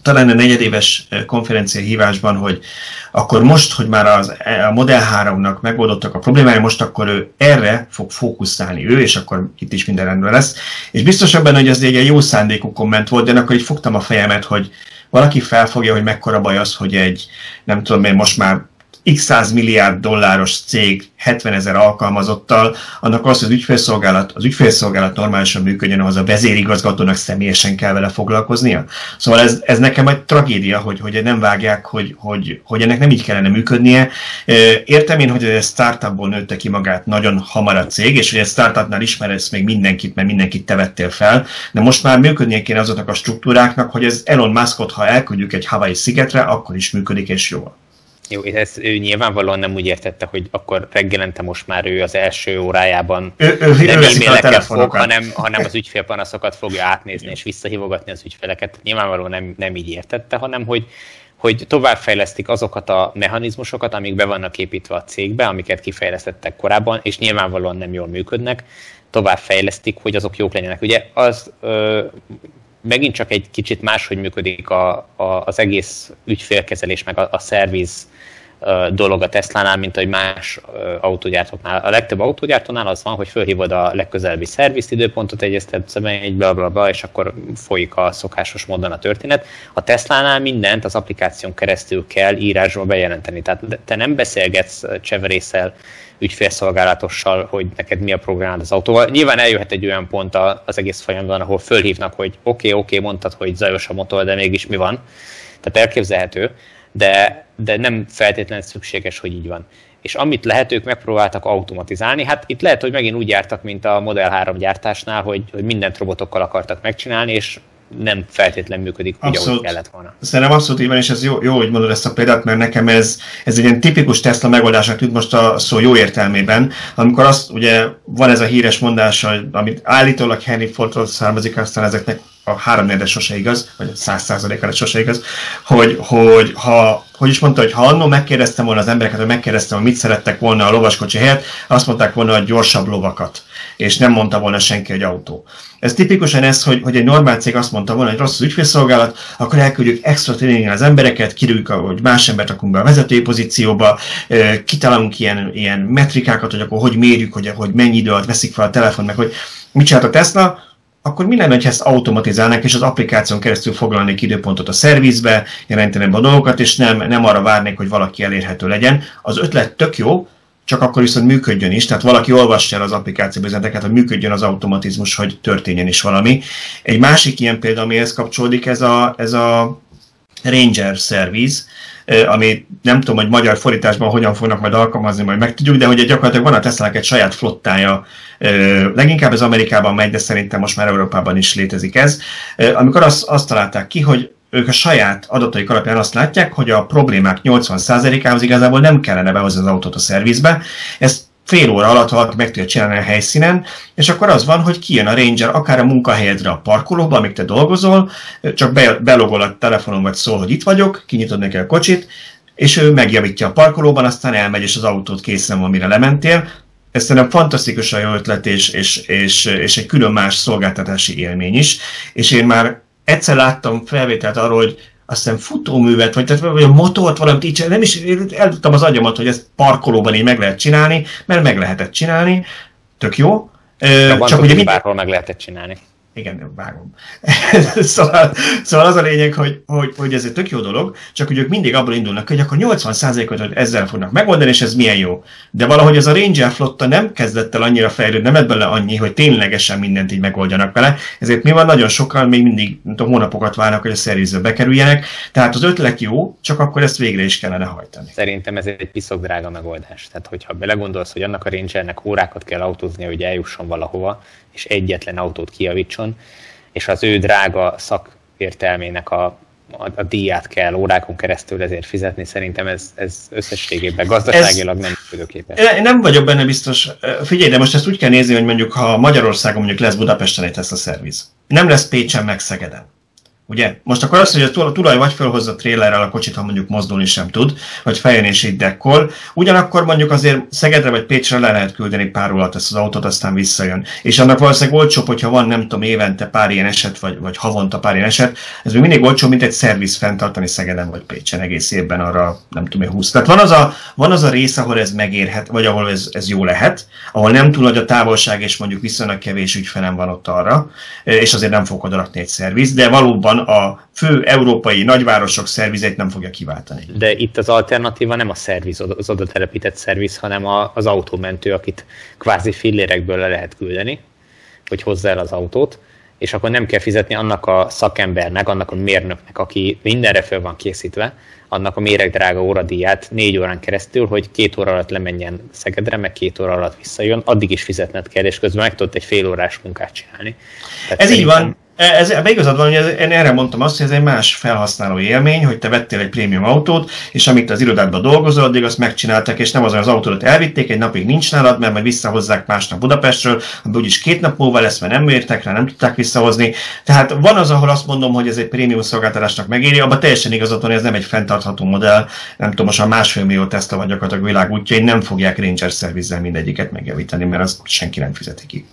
talán a negyedéves konferencia hívásban, hogy akkor most, hogy már az, a Model 3-nak megoldottak a problémái, most akkor ő erre fog fókuszálni ő, és akkor itt is minden rendben lesz. És biztos benne, hogy ez egy jó szándékú komment volt, de akkor így fogtam a fejemet, hogy valaki felfogja, hogy mekkora baj az, hogy egy, nem tudom én, most már x 100 milliárd dolláros cég 70 ezer alkalmazottal, annak az, hogy az ügyfélszolgálat, az ügyfélszolgálat normálisan működjön, az a vezérigazgatónak személyesen kell vele foglalkoznia. Szóval ez, ez nekem egy tragédia, hogy, hogy nem vágják, hogy, hogy, hogy ennek nem így kellene működnie. Értem én, hogy ez startupból nőtte ki magát nagyon hamar a cég, és hogy egy startupnál ismersz még mindenkit, mert mindenkit te vettél fel, de most már működnie kéne azoknak a struktúráknak, hogy ez Elon Muskot, ha elküldjük egy Hawaii szigetre, akkor is működik és jól. Jó, ezt ő nyilvánvalóan nem úgy értette, hogy akkor reggelente most már ő az első órájában ő, ő, nem e-maileket fog, hanem, hanem az <laughs> ügyfélpanaszokat fogja átnézni és visszahívogatni az ügyfeleket. Nyilvánvalóan nem, nem így értette, hanem hogy hogy továbbfejlesztik azokat a mechanizmusokat, amik be vannak építve a cégbe, amiket kifejlesztettek korábban, és nyilvánvalóan nem jól működnek, továbbfejlesztik, hogy azok jók legyenek. Ugye az ö, megint csak egy kicsit máshogy működik a, a, az egész ügyfélkezelés, meg a, a szerviz dolog a Tesla-nál, mint hogy más autógyártóknál. A legtöbb autógyártónál az van, hogy fölhívod a legközelebbi időpontot, egyeztetsz egy bla, bla, bla, és akkor folyik a szokásos módon a történet. A Tesla-nál mindent az applikáción keresztül kell írásról bejelenteni. Tehát te nem beszélgetsz cseverészel, ügyfélszolgálatossal, hogy neked mi a program az autóval. Nyilván eljöhet egy olyan pont az egész folyamban, ahol fölhívnak, hogy oké, okay, oké, okay, mondtad, hogy zajos a motor, de mégis mi van. Tehát elképzelhető de, de nem feltétlenül szükséges, hogy így van. És amit lehet, ők megpróbáltak automatizálni. Hát itt lehet, hogy megint úgy jártak, mint a Model 3 gyártásnál, hogy, hogy mindent robotokkal akartak megcsinálni, és nem feltétlenül működik úgy, abszolút. ahogy kellett volna. Szerintem abszolút így van, és ez jó, jó, hogy mondod ezt a példát, mert nekem ez, ez egy ilyen tipikus Tesla megoldásnak tűnt most a szó jó értelmében, amikor azt, ugye van ez a híres mondás, amit állítólag Henry Fordról származik, aztán ezeknek a a három sose igaz, vagy száz százalékára sose igaz, hogy, hogy ha hogy is mondta, hogy ha annó megkérdeztem volna az embereket, hogy megkérdeztem, hogy mit szerettek volna a lovaskocsi helyett, azt mondták volna, hogy gyorsabb lovakat, és nem mondta volna senki, hogy autó. Ez tipikusan ez, hogy, hogy egy normál cég azt mondta volna, hogy rossz az ügyfélszolgálat, akkor elküldjük extra tréningen az embereket, kirüljük, hogy más embert rakunk be a vezetői pozícióba, kitalálunk ilyen, ilyen metrikákat, hogy akkor hogy mérjük, hogy, hogy mennyi idő alatt veszik fel a telefon, meg hogy mit csinált a Tesla, akkor mi lenne, ha ezt automatizálnák, és az applikáción keresztül foglalnék időpontot a szervizbe, jelentenek a dolgokat, és nem, nem arra várnék, hogy valaki elérhető legyen. Az ötlet tök jó, csak akkor viszont működjön is, tehát valaki olvassa el az applikáció üzeneteket, hogy működjön az automatizmus, hogy történjen is valami. Egy másik ilyen példa, amihez kapcsolódik, ez a, ez a Ranger Service, ami nem tudom, hogy magyar fordításban hogyan fognak majd alkalmazni, majd megtudjuk, de hogy gyakorlatilag van a tesla egy saját flottája, leginkább az Amerikában megy, de szerintem most már Európában is létezik ez, amikor azt, azt találták ki, hogy ők a saját adataik alapján azt látják, hogy a problémák 80%-ához igazából nem kellene behozni az autót a szervizbe. Ezt fél óra alatt valaki meg tudja csinálni a helyszínen, és akkor az van, hogy kijön a ranger akár a munkahelyedre a parkolóba, amíg te dolgozol, csak be, belogol a telefonon, vagy szól, hogy itt vagyok, kinyitod neki a kocsit, és ő megjavítja a parkolóban, aztán elmegy, és az autót készen van, mire lementél. Ez szerintem fantasztikusan jó ötlet, és, és, és, és egy külön más szolgáltatási élmény is. És én már egyszer láttam felvételt arról, hogy azt hiszem futóművet, vagy, tehát, vagy a motort, valamit így, nem is eldobtam az agyamat, hogy ezt parkolóban így meg lehet csinálni, mert meg lehetett csinálni, tök jó. De csak ugye bárhol meg lehetett csinálni igen, vágom. <laughs> szóval, szóval, az a lényeg, hogy, hogy, hogy ez egy tök jó dolog, csak hogy ők mindig abból indulnak, hogy akkor 80%-ot ezzel fognak megoldani, és ez milyen jó. De valahogy ez a Ranger flotta nem kezdett el annyira fejlődni, nem bele annyi, hogy ténylegesen mindent így megoldjanak vele, ezért mi van, nagyon sokan még mindig tudom, hónapokat várnak, hogy a szervizbe bekerüljenek, tehát az ötlet jó, csak akkor ezt végre is kellene hajtani. Szerintem ez egy piszok drága megoldás. Tehát, hogyha belegondolsz, hogy annak a Rangernek órákat kell autózni, hogy eljusson valahova, és egyetlen autót kijavítson, és az ő drága szakértelmének a, a, a díját kell órákon keresztül ezért fizetni, szerintem ez, ez összességében gazdaságilag ez, nem működőképes. Én nem vagyok benne biztos. Figyelj, de most ezt úgy kell nézni, hogy mondjuk ha Magyarországon mondjuk lesz Budapesten egy Tesla szerviz. Nem lesz Pécsen meg Szegeden. Ugye? Most akkor azt, hogy a tulaj vagy felhozza trélerrel a kocsit, ha mondjuk mozdulni sem tud, vagy fejön és így dekkol. Ugyanakkor mondjuk azért Szegedre vagy Pécsre le lehet küldeni pár alatt ezt az autót, aztán visszajön. És annak valószínűleg olcsóbb, hogyha van nem tudom évente pár ilyen eset, vagy, vagy havonta pár ilyen eset, ez még mindig olcsóbb, mint egy szerviz fenntartani Szegeden vagy Pécsen egész évben arra nem tudom én 20. Tehát van az a, van az a rész, ahol ez megérhet, vagy ahol ez, ez jó lehet, ahol nem túl nagy a távolság, és mondjuk viszonylag kevés ügyfelem van ott arra, és azért nem fog oda egy szerviz, de valóban a fő európai nagyvárosok szervizeit nem fogja kiváltani. De itt az alternatíva nem a szerviz, az oda telepített szerviz, hanem az autómentő, akit kvázi fillérekből le lehet küldeni, hogy hozza el az autót, és akkor nem kell fizetni annak a szakembernek, annak a mérnöknek, aki mindenre föl van készítve, annak a méregdrága óradíját négy órán keresztül, hogy két óra alatt lemenjen Szegedre, meg két óra alatt visszajön, addig is fizetned kell, és közben meg tudod egy fél órás munkát csinálni. Tehát ez így van, ez, ebbe igazad van, hogy ez, én erre mondtam azt, hogy ez egy más felhasználó élmény, hogy te vettél egy prémium autót, és amit az irodádban dolgozol, addig azt megcsináltak, és nem az az autót elvitték, egy napig nincs nálad, mert majd visszahozzák másnap Budapestről, ami úgyis két nap múlva lesz, mert nem értek rá, nem tudták visszahozni. Tehát van az, ahol azt mondom, hogy ez egy prémium szolgáltatásnak megéri, abban teljesen igazad van, ez nem egy fenntartható modell, nem tudom, most a másfél millió Tesla vagy gyakorlatilag világ útjain nem fogják Ranger szervizzel mindegyiket megjavítani, mert azt senki nem fizeti ki.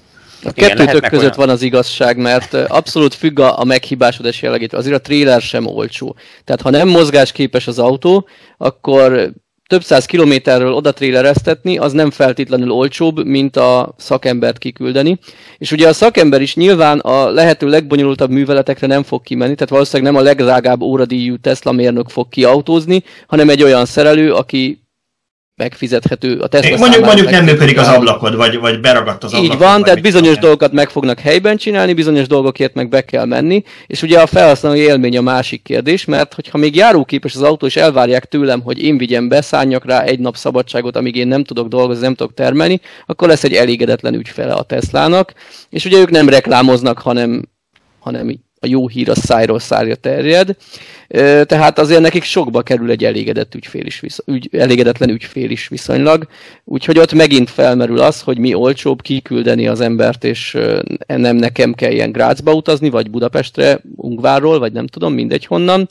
A kettőtök között olyan. van az igazság, mert abszolút függ a, a meghibásodás jellegétől. Azért a tréler sem olcsó. Tehát ha nem mozgásképes az autó, akkor több száz kilométerről oda trélereztetni, az nem feltétlenül olcsóbb, mint a szakembert kiküldeni. És ugye a szakember is nyilván a lehető legbonyolultabb műveletekre nem fog kimenni, tehát valószínűleg nem a legdrágább óradíjú Tesla mérnök fog kiautózni, hanem egy olyan szerelő, aki megfizethető a Tesla Mondjuk, mondjuk nem működik az ablakod, vagy, vagy beragadt az ablakod. Így van, tehát bizonyos tudom. dolgokat meg fognak helyben csinálni, bizonyos dolgokért meg be kell menni, és ugye a felhasználói élmény a másik kérdés, mert hogyha még járóképes az autó, és elvárják tőlem, hogy én vigyem be, szálljak rá egy nap szabadságot, amíg én nem tudok dolgozni, nem tudok termelni, akkor lesz egy elégedetlen ügyfele a Teslának, és ugye ők nem reklámoznak, hanem, hanem a jó hír a szájról szárja terjed. Tehát azért nekik sokba kerül egy elégedett ügyfél is, ügy, elégedetlen ügyfél is viszonylag. Úgyhogy ott megint felmerül az, hogy mi olcsóbb kiküldeni az embert, és nem nekem kell ilyen Grácsba utazni, vagy Budapestre, Ungvárról, vagy nem tudom, mindegy honnan,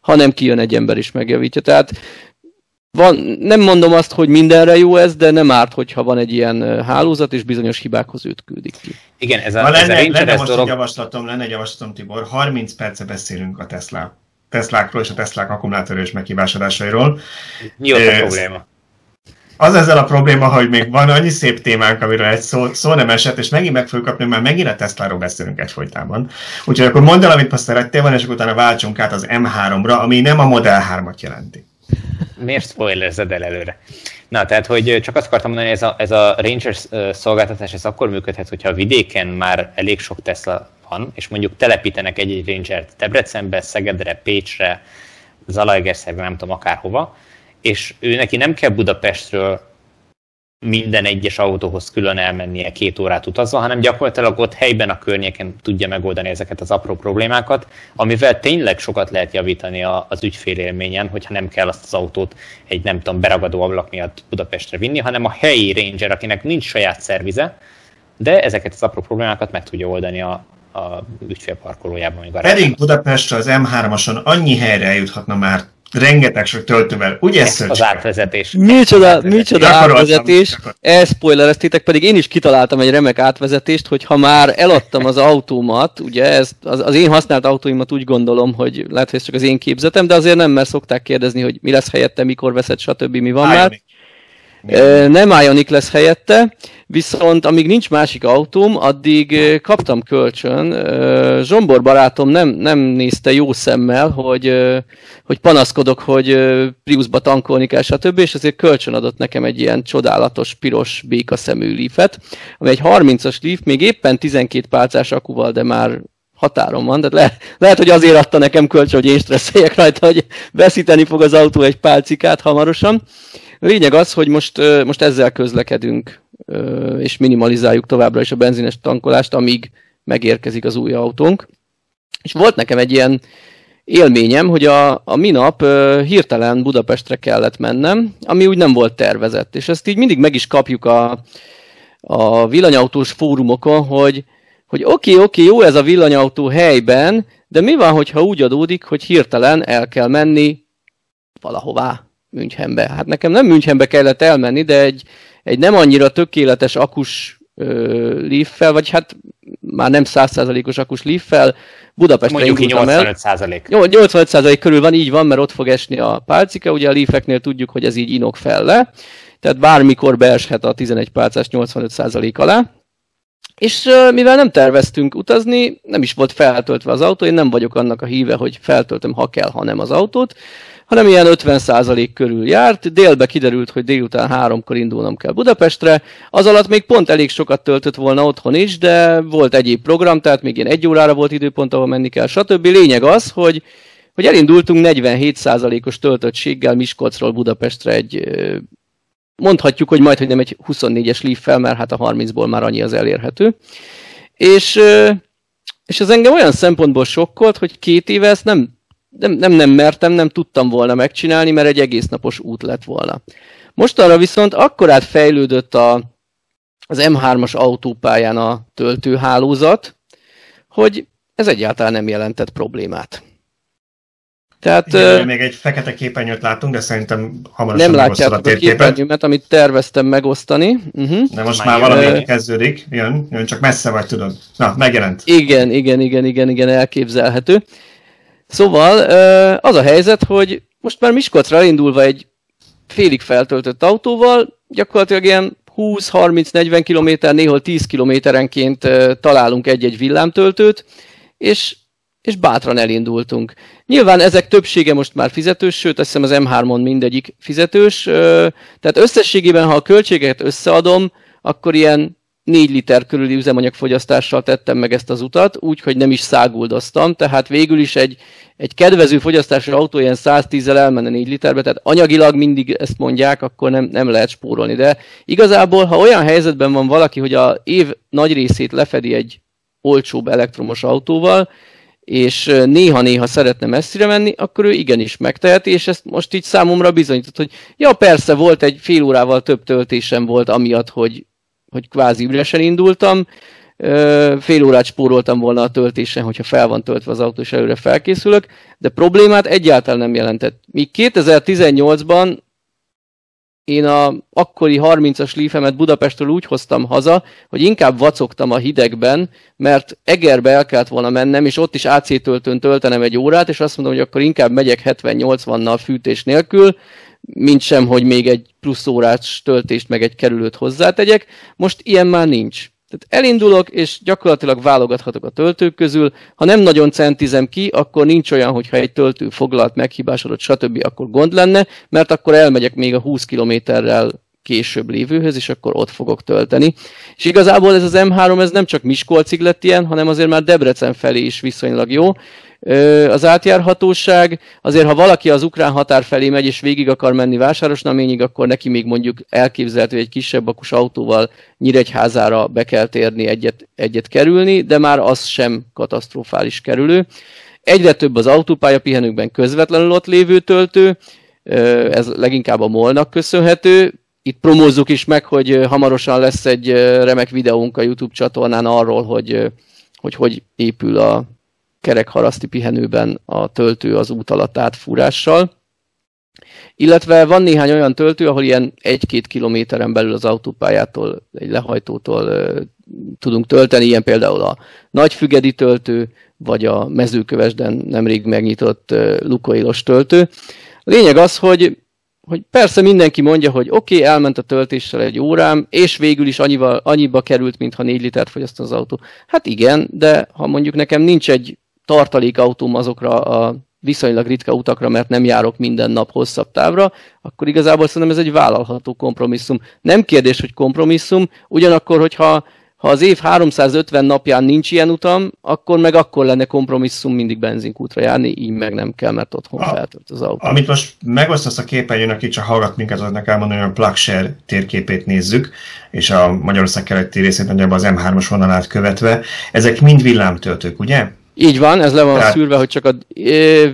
hanem kijön egy ember is megjavítja. Tehát van, nem mondom azt, hogy mindenre jó ez, de nem árt, hogyha van egy ilyen hálózat, és bizonyos hibákhoz őt küldik ki. Igen, ez a, ha lenne, ez a lenne most dolog... egy javaslatom, lenne egy javaslatom, Tibor, 30 perce beszélünk a Tesla Teslákról és a Teslák akkumulátorős meghibásodásairól. Mi ott a probléma? Az ezzel a probléma, hogy még van annyi szép témánk, amiről egy szó, szó nem esett, és megint meg fogjuk kapni, mert megint a Tesláról beszélünk egyfolytában. Úgyhogy akkor mondd el, amit most szerettél van, és akkor utána váltsunk át az M3-ra, ami nem a Model 3-at jelenti. Miért spoilerzed el előre? Na, tehát, hogy csak azt akartam mondani, ez a, ez a Ranger szolgáltatás ez akkor működhet, hogyha a vidéken már elég sok Tesla van, és mondjuk telepítenek egy-egy Ranger-t Debrecenbe, Szegedre, Pécsre, Zalaegerszegre, nem tudom, akárhova, és ő neki nem kell Budapestről minden egyes autóhoz külön elmennie két órát utazva, hanem gyakorlatilag ott helyben a környéken tudja megoldani ezeket az apró problémákat, amivel tényleg sokat lehet javítani az ügyfélélményen, hogyha nem kell azt az autót egy nem tudom beragadó ablak miatt Budapestre vinni, hanem a helyi ranger, akinek nincs saját szervize, de ezeket az apró problémákat meg tudja oldani a, a ügyfélparkolójában. Pedig Budapestre az M3-ason annyi helyre eljuthatna már rengeteg sok töltővel. Ugye ez az átvezetés. Micsoda, micsoda átvezetés. Elspoilereztétek, pedig én is kitaláltam egy remek átvezetést, hogy ha már eladtam az autómat, ugye ez, az, az én használt autóimat úgy gondolom, hogy lehet, hogy ez csak az én képzetem, de azért nem, mert szokták kérdezni, hogy mi lesz helyette, mikor veszed, stb. mi van Ionic. már. Nem Ionic lesz helyette, viszont amíg nincs másik autóm, addig kaptam kölcsön. Zsombor barátom nem, nem nézte jó szemmel, hogy, hogy panaszkodok, hogy Priusba tankolni kell, stb. És ezért kölcsön adott nekem egy ilyen csodálatos, piros, békaszemű leafet, ami egy 30-as leaf, még éppen 12 pálcás akuval, de már határon van, de le, lehet, hogy azért adta nekem kölcsön, hogy én stresszeljek rajta, hogy veszíteni fog az autó egy pálcikát hamarosan. Lényeg az, hogy most, most ezzel közlekedünk, és minimalizáljuk továbbra is a benzines tankolást, amíg megérkezik az új autónk. És volt nekem egy ilyen élményem, hogy a, a minap hirtelen Budapestre kellett mennem, ami úgy nem volt tervezett. És ezt így mindig meg is kapjuk a, a villanyautós fórumokon, hogy, hogy oké, oké, jó ez a villanyautó helyben, de mi van, hogyha úgy adódik, hogy hirtelen el kell menni valahová, Münchenbe. Hát nekem nem Münchenbe kellett elmenni, de egy, egy nem annyira tökéletes akus Leaf-fel, vagy hát már nem 100%-os akus Leaf-fel Budapestre Mondjuk indultam 85%. el. 85% körül van, így van, mert ott fog esni a pálcika, ugye a Leaf-eknél tudjuk, hogy ez így inok fel le, tehát bármikor beeshet a 11 pálcás 85% alá. És mivel nem terveztünk utazni, nem is volt feltöltve az autó, én nem vagyok annak a híve, hogy feltöltöm, ha kell, ha nem az autót, hanem ilyen 50% körül járt. Délbe kiderült, hogy délután háromkor indulnom kell Budapestre. Az alatt még pont elég sokat töltött volna otthon is, de volt egyéb program, tehát még ilyen egy órára volt időpont, ahol menni kell, stb. Lényeg az, hogy hogy elindultunk 47%-os töltöttséggel Miskolcról Budapestre egy mondhatjuk, hogy majd, hogy nem egy 24-es Leaf-fel, mert hát a 30-ból már annyi az elérhető. És, és ez engem olyan szempontból sokkolt, hogy két éve ezt nem nem, nem, nem mertem, nem tudtam volna megcsinálni, mert egy egész napos út lett volna. Mostanra viszont akkorát fejlődött a, az M3-as autópályán a töltőhálózat, hogy ez egyáltalán nem jelentett problémát. Tehát, Igen, uh, még egy fekete képernyőt látunk, de szerintem hamarosan Nem látjátok a, a képernyőmet, amit terveztem megosztani. Uh-huh. De most már, már valami uh, kezdődik, jön, jön, csak messze vagy, tudod. Na, megjelent. Igen, igen, igen, igen, igen, elképzelhető. Szóval az a helyzet, hogy most már Miskolcra indulva egy félig feltöltött autóval, gyakorlatilag ilyen 20-30-40 km, néhol 10 kilométerenként találunk egy-egy villámtöltőt, és, és bátran elindultunk. Nyilván ezek többsége most már fizetős, sőt azt hiszem az M3-on mindegyik fizetős, tehát összességében, ha a költségeket összeadom, akkor ilyen 4 liter körüli üzemanyagfogyasztással tettem meg ezt az utat, úgyhogy nem is száguldoztam, tehát végül is egy, egy kedvező fogyasztású autó ilyen 110-zel elmenne 4 literbe, tehát anyagilag mindig ezt mondják, akkor nem, nem lehet spórolni. De igazából, ha olyan helyzetben van valaki, hogy a év nagy részét lefedi egy olcsóbb elektromos autóval, és néha-néha szeretne messzire menni, akkor ő igenis megteheti, és ezt most így számomra bizonyított, hogy ja persze volt egy fél órával több töltésem volt amiatt, hogy, hogy kvázi üresen indultam, fél órát spóroltam volna a töltésen, hogyha fel van töltve az autó, és előre felkészülök, de problémát egyáltalán nem jelentett. Míg 2018-ban én a akkori 30-as lífemet Budapestről úgy hoztam haza, hogy inkább vacogtam a hidegben, mert Egerbe el kellett volna mennem, és ott is AC töltőn töltenem egy órát, és azt mondom, hogy akkor inkább megyek 70-80-nal fűtés nélkül, mint sem, hogy még egy plusz órás töltést meg egy kerülőt hozzátegyek. Most ilyen már nincs. Tehát elindulok, és gyakorlatilag válogathatok a töltők közül. Ha nem nagyon centizem ki, akkor nincs olyan, hogyha egy töltő foglalt, meghibásodott, stb., akkor gond lenne, mert akkor elmegyek még a 20 kilométerrel később lévőhöz, és akkor ott fogok tölteni. És igazából ez az M3 ez nem csak Miskolcig lett ilyen, hanem azért már Debrecen felé is viszonylag jó, az átjárhatóság. Azért, ha valaki az ukrán határ felé megy, és végig akar menni Vásárosnaményig, akkor neki még mondjuk elképzelhető, hogy egy kisebb akus autóval Nyíregyházára be kell térni egyet, egyet kerülni, de már az sem katasztrofális kerülő. Egyre több az autópálya pihenőkben közvetlenül ott lévő töltő, ez leginkább a molnak köszönhető. Itt promózzuk is meg, hogy hamarosan lesz egy remek videónk a YouTube csatornán arról, hogy hogy, hogy épül a kerekharaszti pihenőben a töltő az út alatt átfúrással. Illetve van néhány olyan töltő, ahol ilyen egy-két kilométeren belül az autópályától, egy lehajtótól tudunk tölteni, ilyen például a nagyfügedi töltő, vagy a mezőkövesden nemrég megnyitott Lukoilos töltő. Lényeg az, hogy hogy persze mindenki mondja, hogy oké, okay, elment a töltéssel egy órám, és végül is annyival, annyiba került, mintha 4 litert fogyaszt az autó. Hát igen, de ha mondjuk nekem nincs egy tartalékautóm azokra a viszonylag ritka utakra, mert nem járok minden nap hosszabb távra, akkor igazából szerintem ez egy vállalható kompromisszum. Nem kérdés, hogy kompromisszum, ugyanakkor, hogyha ha az év 350 napján nincs ilyen utam, akkor meg akkor lenne kompromisszum mindig benzinkútra járni, így meg nem kell, mert otthon feltölt az autó. Amit most megosztasz a képernyőn, aki csak hallgat minket, azoknak elmondani, hogy a PlugShare térképét nézzük, és a Magyarország keleti részét nagyjából az M3-os vonalát követve. Ezek mind villámtöltők, ugye? Így van, ez le van Tehát... szűrve, hogy csak a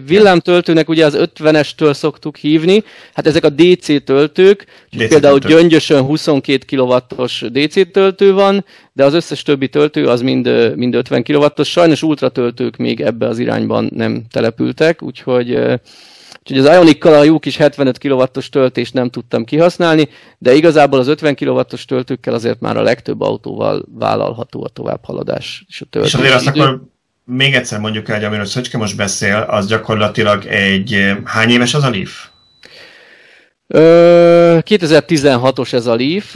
villámtöltőnek ugye az 50-estől szoktuk hívni, hát ezek a DC töltők, DC például töltő. Gyöngyösön 22 kW-os DC töltő van, de az összes többi töltő az mind, mind 50 kW-os, sajnos ultratöltők még ebbe az irányban nem települtek, úgyhogy Úgyhogy az Ionikkal a jó kis 75 kW-os töltést nem tudtam kihasználni, de igazából az 50 kW-os töltőkkel azért már a legtöbb autóval vállalható a továbbhaladás és a töltés. És azért azt akkor még egyszer mondjuk el, hogy amiről Szöcske most beszél, az gyakorlatilag egy... Hány éves az a Leaf? 2016-os ez a Leaf,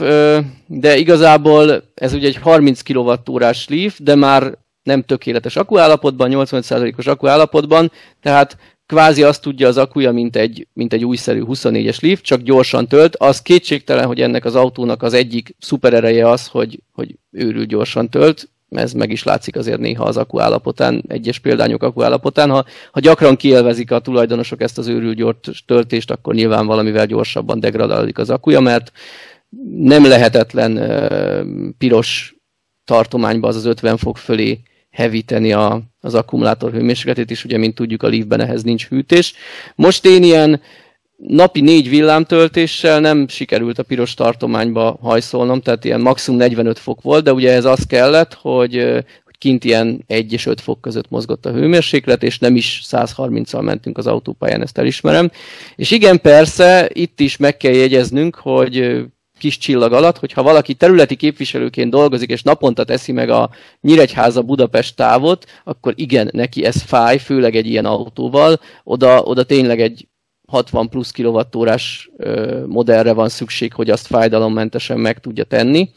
de igazából ez ugye egy 30 kWh-órás Leaf, de már nem tökéletes akkuállapotban, 85%-os akkuállapotban, tehát kvázi azt tudja az akkuja, mint egy, mint egy újszerű 24-es Leaf, csak gyorsan tölt. Az kétségtelen, hogy ennek az autónak az egyik szuperereje az, hogy, hogy őrül gyorsan tölt ez meg is látszik azért néha az állapotán, egyes példányok akku állapotán. Ha, ha gyakran kielvezik a tulajdonosok ezt az őrült gyors töltést, akkor nyilván valamivel gyorsabban degradálódik az akkuja, mert nem lehetetlen uh, piros tartományba az az 50 fok fölé hevíteni a, az akkumulátor hőmérsékletét is, ugye, mint tudjuk, a Leafben ehhez nincs hűtés. Most én ilyen napi négy villámtöltéssel nem sikerült a piros tartományba hajszolnom, tehát ilyen maximum 45 fok volt, de ugye ez az kellett, hogy, kint ilyen 1 és 5 fok között mozgott a hőmérséklet, és nem is 130-al mentünk az autópályán, ezt elismerem. És igen, persze, itt is meg kell jegyeznünk, hogy kis csillag alatt, hogyha valaki területi képviselőként dolgozik, és naponta teszi meg a Nyíregyháza Budapest távot, akkor igen, neki ez fáj, főleg egy ilyen autóval, oda, oda tényleg egy 60 plusz kilovattórás modellre van szükség, hogy azt fájdalommentesen meg tudja tenni.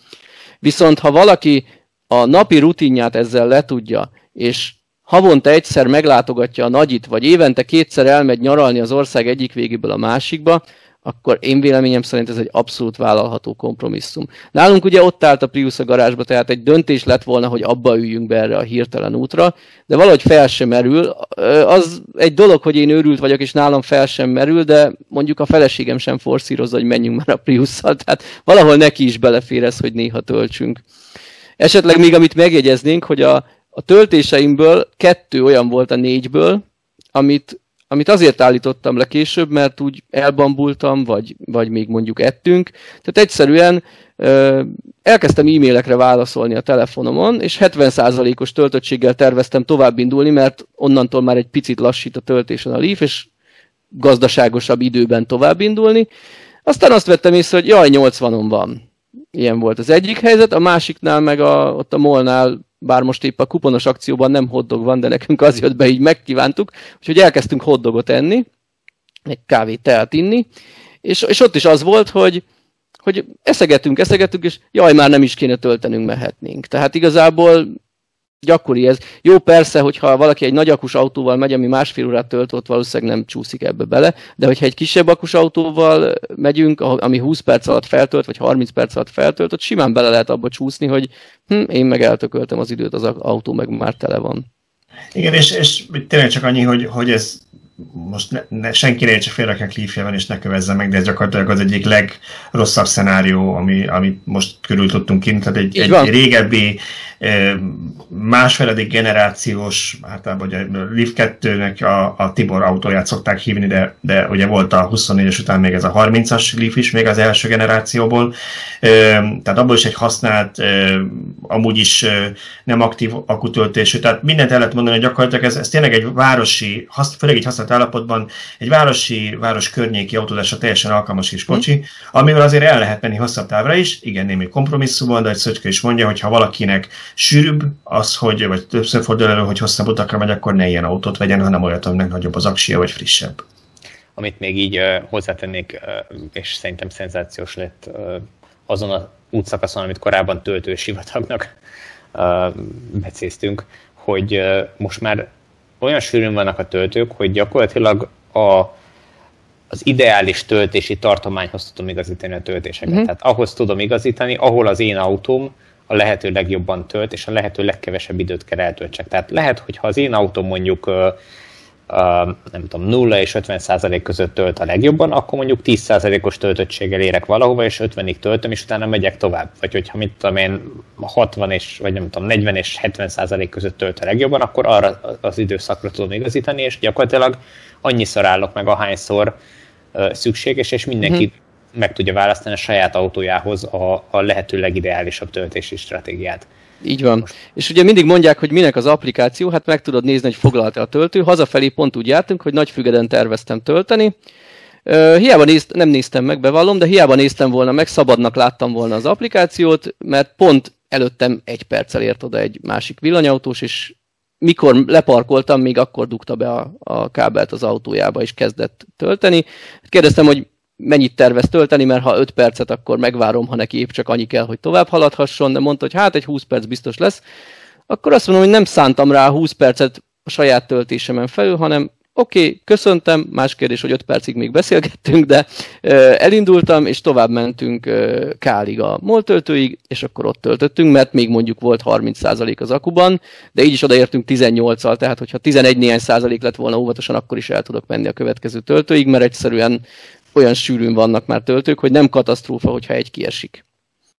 Viszont ha valaki a napi rutinját ezzel letudja, és havonta egyszer meglátogatja a nagyit, vagy évente kétszer elmegy nyaralni az ország egyik végéből a másikba, akkor én véleményem szerint ez egy abszolút vállalható kompromisszum. Nálunk ugye ott állt a Prius a garázsba, tehát egy döntés lett volna, hogy abba üljünk be erre a hirtelen útra, de valahogy fel sem merül. Az egy dolog, hogy én őrült vagyok, és nálam fel sem merül, de mondjuk a feleségem sem forszírozza, hogy menjünk már a Priusszal, tehát valahol neki is belefér ez, hogy néha töltsünk. Esetleg még amit megjegyeznénk, hogy a, a töltéseimből kettő olyan volt a négyből, amit, amit azért állítottam le később, mert úgy elbambultam, vagy, vagy még mondjuk ettünk. Tehát egyszerűen ö, elkezdtem e-mailekre válaszolni a telefonomon, és 70%-os töltöttséggel terveztem tovább indulni, mert onnantól már egy picit lassít a töltésen a Leaf, és gazdaságosabb időben tovább indulni. Aztán azt vettem észre, hogy jaj, 80-on van. Ilyen volt az egyik helyzet, a másiknál meg a, ott a molnál bár most épp a kuponos akcióban nem hoddog van, de nekünk az jött be, így megkívántuk, úgyhogy elkezdtünk hoddogot enni, egy kávét, teát inni, és, és ott is az volt, hogy, hogy eszegetünk, eszegetünk, és jaj, már nem is kéne töltenünk, mehetnénk. Tehát igazából gyakori ez. Jó, persze, hogyha valaki egy nagy akus autóval megy, ami másfél órát tölt, ott valószínűleg nem csúszik ebbe bele, de hogyha egy kisebb akus autóval megyünk, ami 20 perc alatt feltölt, vagy 30 perc alatt feltölt, ott simán bele lehet abba csúszni, hogy hm, én meg eltököltem az időt, az autó meg már tele van. Igen, és, és tényleg csak annyi, hogy, hogy ez most ne, ne, senki ne értse félre a Cliffje és ne kövezze meg, de ez gyakorlatilag az egyik legrosszabb szenárió, ami, ami most körül tudtunk kint. Tehát egy, egy régebbi másfeledik generációs, általában ugye Leaf 2-nek a, a Tibor autóját szokták hívni, de, de ugye volt a 24-es után még ez a 30-as Leaf is, még az első generációból. Tehát abból is egy használt, amúgy is nem aktív akutöltésű. Tehát mindent el lehet mondani, hogy gyakorlatilag ez, ez tényleg egy városi, főleg egy használt állapotban, egy városi, város környéki autózásra teljesen alkalmas kis kocsi, mm. amivel azért el lehet menni hosszabb távra is, igen, némi kompromisszumban, de egy Szöcske is mondja, hogy ha valakinek sűrűbb az, hogy, vagy többször fordul elő, hogy hosszabb utakra megy, akkor ne ilyen autót vegyen, hanem olyat, aminek nagyobb az aksia, vagy frissebb. Amit még így uh, hozzátennék, és szerintem szenzációs lett azon a útszakaszon, amit korábban töltősivatagnak uh, becéztünk, hogy most már olyan sűrűn vannak a töltők, hogy gyakorlatilag a, az ideális töltési tartományhoz tudom igazítani a töltéseket. Mm-hmm. Tehát ahhoz tudom igazítani, ahol az én autóm a lehető legjobban tölt, és a lehető legkevesebb időt kell eltöltsek. Tehát lehet, hogy ha az én autóm mondjuk nem tudom, 0 és 50 százalék között tölt a legjobban, akkor mondjuk 10 százalékos töltöttséggel érek valahova, és 50-ig töltöm, és utána megyek tovább. Vagy hogyha mit tudom én, 60 és, vagy nem tudom, 40 és 70 százalék között tölt a legjobban, akkor arra az időszakra tudom igazítani, és gyakorlatilag annyiszor állok meg, ahányszor szükséges, és mindenki hmm meg tudja választani a saját autójához a, a lehető legideálisabb töltési stratégiát. Így van. Most. És ugye mindig mondják, hogy minek az applikáció, hát meg tudod nézni, hogy foglalta a töltő. Hazafelé pont úgy jártunk, hogy Nagyfügeden terveztem tölteni. Uh, hiába nézt, nem néztem meg, bevallom, de hiába néztem volna meg, szabadnak láttam volna az applikációt, mert pont előttem egy perccel ért oda egy másik villanyautós, és mikor leparkoltam, még akkor dugta be a, a kábelt az autójába, és kezdett tölteni. Kérdeztem, hogy mennyit tervez tölteni, mert ha 5 percet, akkor megvárom, ha neki épp csak annyi kell, hogy tovább haladhasson, de mondta, hogy hát egy 20 perc biztos lesz. Akkor azt mondom, hogy nem szántam rá 20 percet a saját töltésemen felül, hanem oké, okay, köszöntem, más kérdés, hogy 5 percig még beszélgettünk, de ö, elindultam, és tovább mentünk ö, Kálig a MOL és akkor ott töltöttünk, mert még mondjuk volt 30% az akuban, de így is odaértünk 18-al, tehát hogyha 11 néhány százalék lett volna óvatosan, akkor is el tudok menni a következő töltőig, mert egyszerűen olyan sűrűn vannak már töltők, hogy nem katasztrófa, hogyha egy kiesik.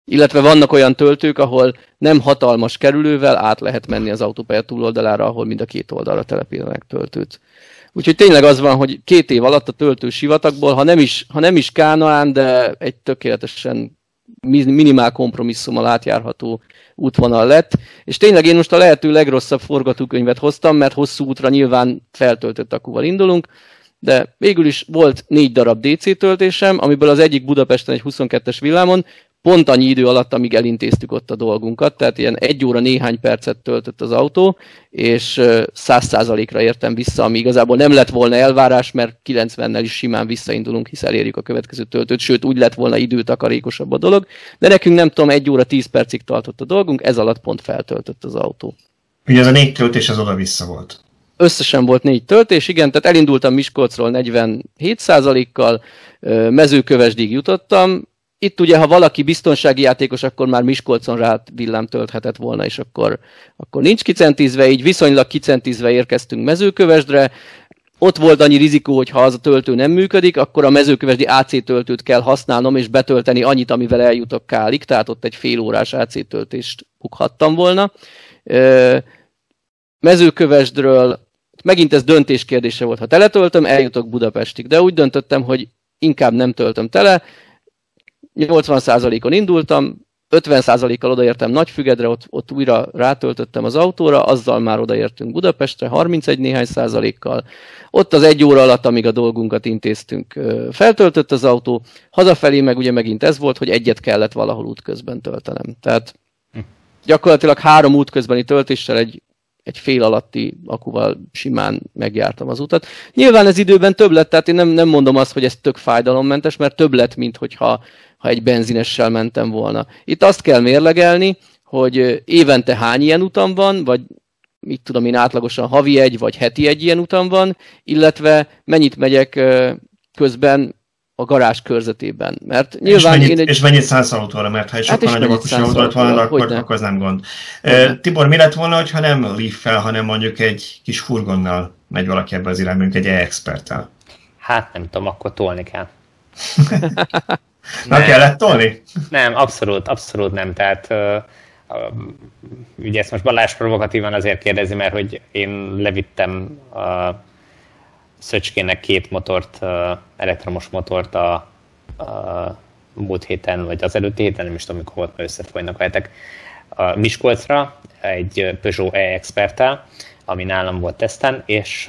Illetve vannak olyan töltők, ahol nem hatalmas kerülővel át lehet menni az autópálya túloldalára, ahol mind a két oldalra telepítenek töltőt. Úgyhogy tényleg az van, hogy két év alatt a töltő sivatagból, ha nem is, ha nem is Kánaán, de egy tökéletesen minimál kompromisszummal átjárható útvonal lett. És tényleg én most a lehető legrosszabb forgatókönyvet hoztam, mert hosszú útra nyilván feltöltött akuval indulunk, de végül is volt négy darab DC töltésem, amiből az egyik Budapesten egy 22-es villámon, pont annyi idő alatt, amíg elintéztük ott a dolgunkat, tehát ilyen egy óra néhány percet töltött az autó, és száz százalékra értem vissza, ami igazából nem lett volna elvárás, mert 90-nel is simán visszaindulunk, hisz elérjük a következő töltőt, sőt úgy lett volna időtakarékosabb a dolog, de nekünk nem tudom, egy óra 10 percig tartott a dolgunk, ez alatt pont feltöltött az autó. Ugye ez a négy töltés az oda-vissza volt. Összesen volt négy töltés, igen, tehát elindultam Miskolcról 47%-kal, mezőkövesdig jutottam. Itt ugye, ha valaki biztonsági játékos, akkor már Miskolcon rá villám tölthetett volna, és akkor, akkor nincs kicentízve, így viszonylag kicentízve érkeztünk mezőkövesdre. Ott volt annyi rizikó, hogy ha az a töltő nem működik, akkor a mezőkövesdi AC töltőt kell használnom, és betölteni annyit, amivel eljutok Kálig, tehát ott egy fél órás AC töltést bukhattam volna mezőkövesdről, megint ez döntés kérdése volt. Ha teletöltöm, eljutok Budapestig. De úgy döntöttem, hogy inkább nem töltöm tele. 80%-on indultam, 50%-kal odaértem Nagyfügedre, ott, ott újra rátöltöttem az autóra, azzal már odaértünk Budapestre, 31 néhány százalékkal. Ott az egy óra alatt, amíg a dolgunkat intéztünk, feltöltött az autó. Hazafelé meg ugye megint ez volt, hogy egyet kellett valahol útközben töltenem. Tehát hm. gyakorlatilag három útközbeni töltéssel egy egy fél alatti akuval simán megjártam az utat. Nyilván ez időben több lett, tehát én nem, nem mondom azt, hogy ez tök fájdalommentes, mert több lett, mint hogyha ha egy benzinessel mentem volna. Itt azt kell mérlegelni, hogy évente hány ilyen utam van, vagy mit tudom én, átlagosan havi egy, vagy heti egy ilyen utam van, illetve mennyit megyek közben a garázs körzetében. Mert nyilván és mennyit, én egy... és mennyit szánsz autóra, mert ha egy hát sokkal nagyobb autós autót van, akkor, akkor az nem gond. Uh, Tibor, mi lett volna, ha nem Leaf-fel, hanem mondjuk egy kis furgonnal megy valaki ebbe az irányba, mondjuk egy e-experttel? Hát nem tudom, akkor tolni kell. <laughs> Na, kellett tolni? Nem, abszolút, abszolút nem. Tehát ugye ezt most Balázs provokatívan azért kérdezi, mert hogy én levittem a Szöcskének két motort, elektromos motort a, a múlt héten, vagy az előtti héten, nem is tudom, mikor volt, mert összefolynak veletek, a Miskolcra, egy Peugeot e-experttel, ami nálam volt teszten, és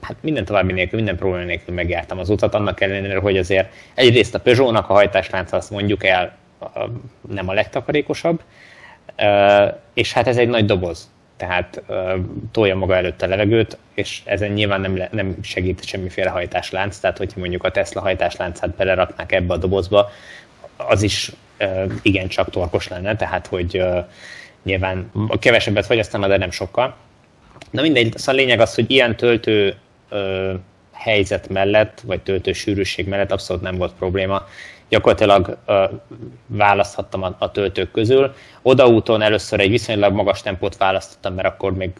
hát minden további nélkül, minden probléma nélkül megjártam az utat, annak ellenére, hogy azért egyrészt a Peugeot-nak a hajtáslánca azt mondjuk el nem a legtakarékosabb, és hát ez egy nagy doboz tehát uh, tolja maga előtt a levegőt, és ezen nyilván nem, nem segít semmiféle hajtáslánc, tehát hogyha mondjuk a Tesla hajtásláncát beleraknák ebbe a dobozba, az is uh, igencsak torkos lenne, tehát hogy uh, nyilván kevesebbet fogyasztana, de nem sokkal. Na mindegy, szóval a lényeg az, hogy ilyen töltő uh, helyzet mellett, vagy töltő sűrűség mellett abszolút nem volt probléma, gyakorlatilag választhattam a, a töltők közül. Odaúton először egy viszonylag magas tempót választottam, mert akkor még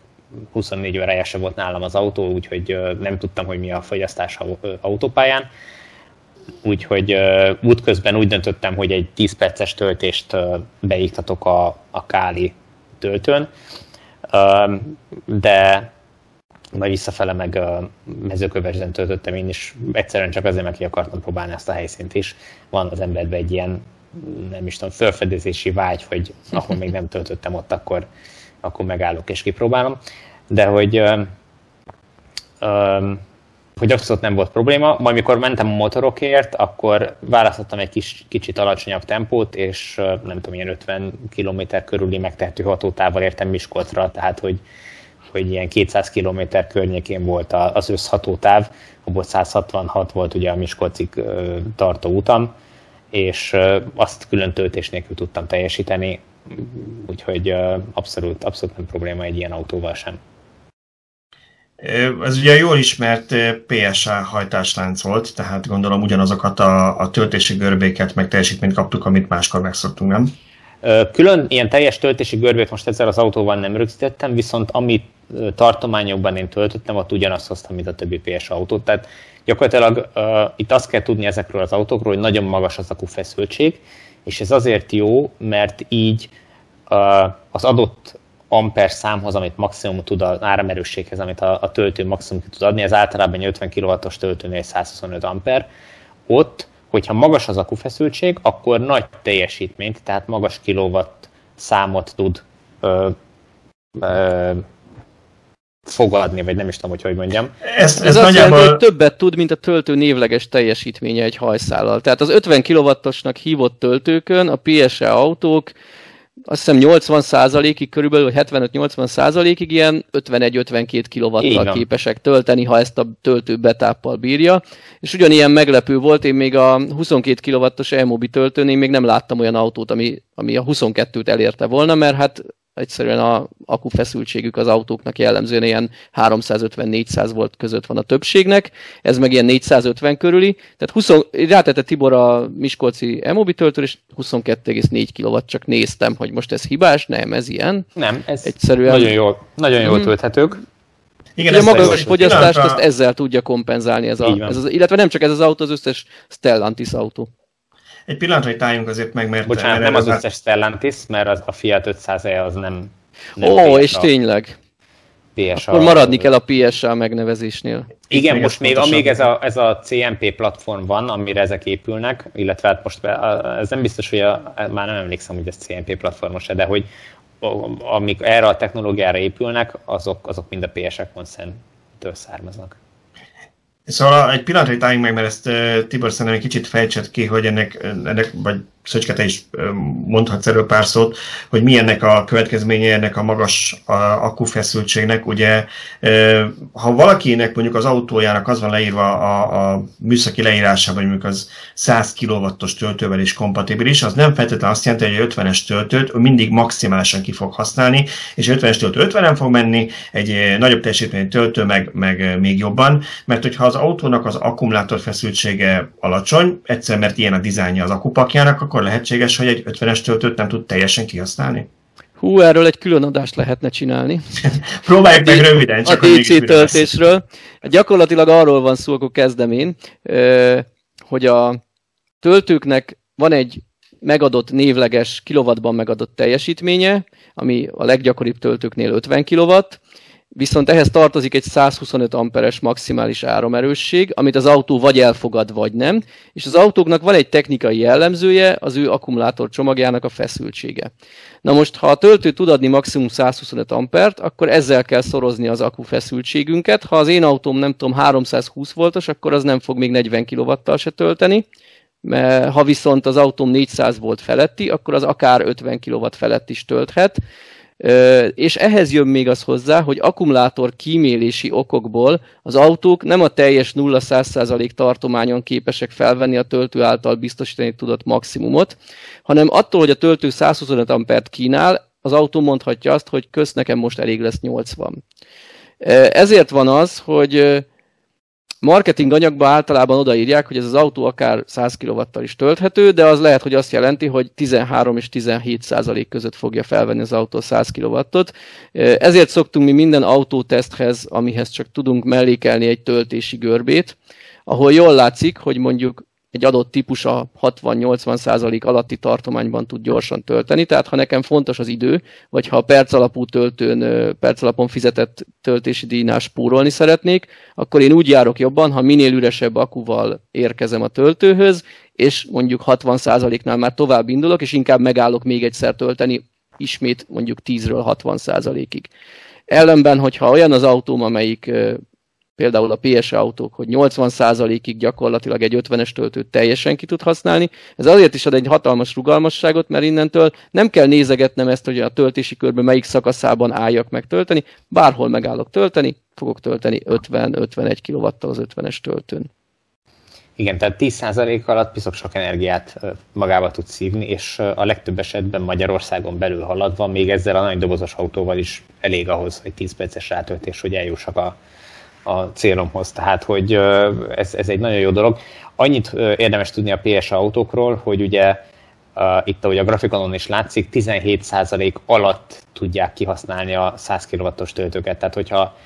24 órája se volt nálam az autó, úgyhogy nem tudtam, hogy mi a fogyasztás autópályán. Úgyhogy útközben úgy döntöttem, hogy egy 10 perces töltést beiktatok a, a Káli töltőn. De majd visszafele meg a mezőkövesden töltöttem én is, egyszerűen csak azért, mert ki akartam próbálni ezt a helyszínt is. Van az emberben egy ilyen, nem is tudom, felfedezési vágy, hogy ahol még nem töltöttem ott, akkor, akkor megállok és kipróbálom. De hogy, ö, hogy abszolút nem volt probléma. Majd mikor mentem a motorokért, akkor választottam egy kis, kicsit alacsonyabb tempót, és nem tudom, ilyen 50 km körüli megtehető hatótával értem Miskolcra, tehát hogy hogy ilyen 200 km környékén volt az összhatótáv, abból 166 volt ugye a Miskolcig tartó utam, és azt külön töltés nélkül tudtam teljesíteni, úgyhogy abszolút, abszolút nem probléma egy ilyen autóval sem. Ez ugye jól ismert PSA hajtáslánc volt, tehát gondolom ugyanazokat a, a töltési görbéket meg teljesítményt kaptuk, amit máskor megszoktunk, nem? Külön ilyen teljes töltési görbét most ezzel az autóval nem rögzítettem, viszont amit tartományokban én töltöttem, ott ugyanazt hoztam, mint a többi PS autót. Tehát gyakorlatilag uh, itt azt kell tudni ezekről az autókról, hogy nagyon magas az feszültség, és ez azért jó, mert így uh, az adott amper számhoz, amit maximum tud az áramerősséghez, amit a, a töltő maximum tud adni, ez általában 50 kW-os töltőnél 125 amper, ott, hogyha magas az akufeszültség, akkor nagy teljesítményt, tehát magas kilowatt számot tud ö, ö, fogadni, vagy nem is tudom, hogy hogy mondjam. Ez, ez, ez azt nagyjából... jelenti, hogy többet tud, mint a töltő névleges teljesítménye egy hajszállal. Tehát az 50 kW-osnak hívott töltőkön a PSE autók azt hiszem 80%-ig körülbelül, vagy 75-80%-ig ilyen 51-52 kW-tal képesek tölteni, ha ezt a töltő betáppal bírja. És ugyanilyen meglepő volt, én még a 22 kW-os e-mobi töltőnél még nem láttam olyan autót, ami, ami a 22-t elérte volna, mert hát egyszerűen a akufeszültségük az autóknak jellemzően ilyen 350-400 volt között van a többségnek, ez meg ilyen 450 körüli, tehát 20, rátette Tibor a Miskolci e töltőr, és 22,4 kW, csak néztem, hogy most ez hibás, nem, ez ilyen. Nem, ez egyszerűen... nagyon jól, nagyon jól hmm. tölthetők. Igen, a magas fogyasztást azt ezzel tudja kompenzálni ez, a, ez az, illetve nem csak ez az autó, az összes Stellantis autó. Egy pillanatra, hogy álljunk azért meg, mert... Bocsánat, nem az összes Stellantis, mert az, a Fiat 500 e az nem... nem Ó, és a... tényleg. PSA... Akkor maradni kell a PSA megnevezésnél. Igen, még most még amíg ez a, ez a CMP platform van, amire ezek épülnek, illetve hát most ez nem biztos, hogy a, már nem emlékszem, hogy ez CMP platformos de hogy amik erre a technológiára épülnek, azok, azok mind a PSA Consent-től származnak. Szóval egy pillanatra álljunk meg, mert ezt Tibor szerintem egy kicsit fejtsed ki, hogy ennek, ennek vagy Szöcske, te is mondhatsz erről pár szót, hogy mi ennek a következménye, ennek a magas akkufeszültségnek. Ugye, ha valakinek mondjuk az autójának az van leírva a, a műszaki leírásában, mondjuk az 100 kW-os töltővel is kompatibilis, az nem feltétlenül azt jelenti, hogy egy 50-es töltőt mindig maximálisan ki fog használni, és egy 50-es töltő 50-en fog menni, egy nagyobb teljesítményű töltő meg, meg még jobban, mert hogyha az autónak az akkumulátor feszültsége alacsony, egyszer mert ilyen a dizájnja az akupakjának, akkor akkor lehetséges, hogy egy 50-es töltőt nem tud teljesen kihasználni? Hú, erről egy külön adást lehetne csinálni. <laughs> Próbáljuk meg röviden, csak A DC töltésről. Gyakorlatilag arról van szó, akkor kezdem én, hogy a töltőknek van egy megadott névleges kilowattban megadott teljesítménye, ami a leggyakoribb töltőknél 50 kilowatt, viszont ehhez tartozik egy 125 amperes maximális áramerősség, amit az autó vagy elfogad, vagy nem, és az autóknak van egy technikai jellemzője, az ő akkumulátor csomagjának a feszültsége. Na most, ha a töltő tud adni maximum 125 ampert, akkor ezzel kell szorozni az akku feszültségünket. Ha az én autóm nem tudom 320 voltos, akkor az nem fog még 40 kW-tal se tölteni, ha viszont az autóm 400 volt feletti, akkor az akár 50 kW felett is tölthet, és ehhez jön még az hozzá, hogy akkumulátor kímélési okokból az autók nem a teljes 0-100% tartományon képesek felvenni a töltő által biztosítani tudott maximumot, hanem attól, hogy a töltő 125 ampert kínál, az autó mondhatja azt, hogy kösz nekem most elég lesz 80. Ezért van az, hogy marketing anyagban általában odaírják, hogy ez az autó akár 100 kw is tölthető, de az lehet, hogy azt jelenti, hogy 13 és 17 százalék között fogja felvenni az autó 100 kW-ot. Ezért szoktunk mi minden autóteszthez, amihez csak tudunk mellékelni egy töltési görbét, ahol jól látszik, hogy mondjuk egy adott típus a 60-80% alatti tartományban tud gyorsan tölteni, tehát ha nekem fontos az idő, vagy ha a perc alapú töltőn, perc alapon fizetett töltési díjnál spórolni szeretnék, akkor én úgy járok jobban, ha minél üresebb akuval érkezem a töltőhöz, és mondjuk 60%-nál már tovább indulok, és inkább megállok még egyszer tölteni, ismét mondjuk 10-ről 60%-ig. Ellenben, hogyha olyan az autóm, amelyik például a PS autók, hogy 80%-ig gyakorlatilag egy 50-es töltőt teljesen ki tud használni. Ez azért is ad egy hatalmas rugalmasságot, mert innentől nem kell nézegetnem ezt, hogy a töltési körben melyik szakaszában álljak meg tölteni, bárhol megállok tölteni, fogok tölteni 50-51 kw az 50-es töltőn. Igen, tehát 10% alatt piszok sok energiát magába tud szívni, és a legtöbb esetben Magyarországon belül haladva, még ezzel a nagy dobozos autóval is elég ahhoz, hogy 10 perces rátöltés, hogy eljussak a, a célomhoz. Tehát, hogy ez, ez egy nagyon jó dolog. Annyit érdemes tudni a PSA autókról, hogy ugye itt, ahogy a grafikonon is látszik, 17% alatt tudják kihasználni a 100 kW-os töltőket. Tehát, hogyha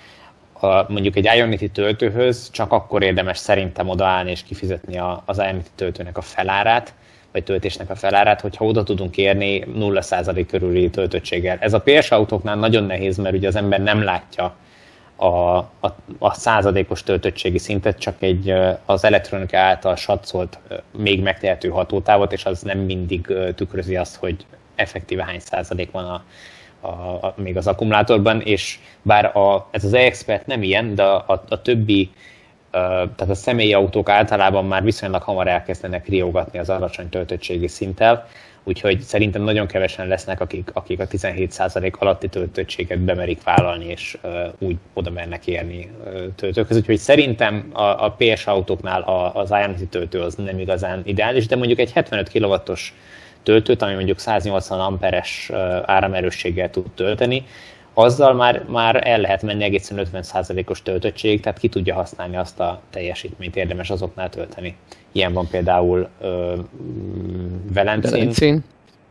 a, mondjuk egy Ionity töltőhöz csak akkor érdemes szerintem odaállni és kifizetni a, az Ionity töltőnek a felárát, vagy töltésnek a felárát, hogyha oda tudunk érni 0% körüli töltöttséggel. Ez a PSA autóknál nagyon nehéz, mert ugye az ember nem látja a, a, a századékos töltöttségi szintet, csak egy az elektronika által satszolt még megtehető hatótávot, és az nem mindig tükrözi azt, hogy effektíve hány századék van a, a, a, még az akkumulátorban, és bár a, ez az e-expert nem ilyen, de a, a, többi, tehát a személyi autók általában már viszonylag hamar elkezdenek riogatni az alacsony töltöttségi szinttel, úgyhogy szerintem nagyon kevesen lesznek, akik, akik a 17% alatti töltöttséget bemerik vállalni, és uh, úgy oda mernek érni uh, töltőkhöz. Úgyhogy szerintem a, a PS autóknál a, az Ionity töltő az nem igazán ideális, de mondjuk egy 75 kW-os töltőt, ami mondjuk 180 amperes áramerősséggel tud tölteni, azzal már, már el lehet menni egészen 50%-os töltöttség, tehát ki tudja használni azt a teljesítményt, érdemes azoknál tölteni. Ilyen van például ö, Velencén, Velencén,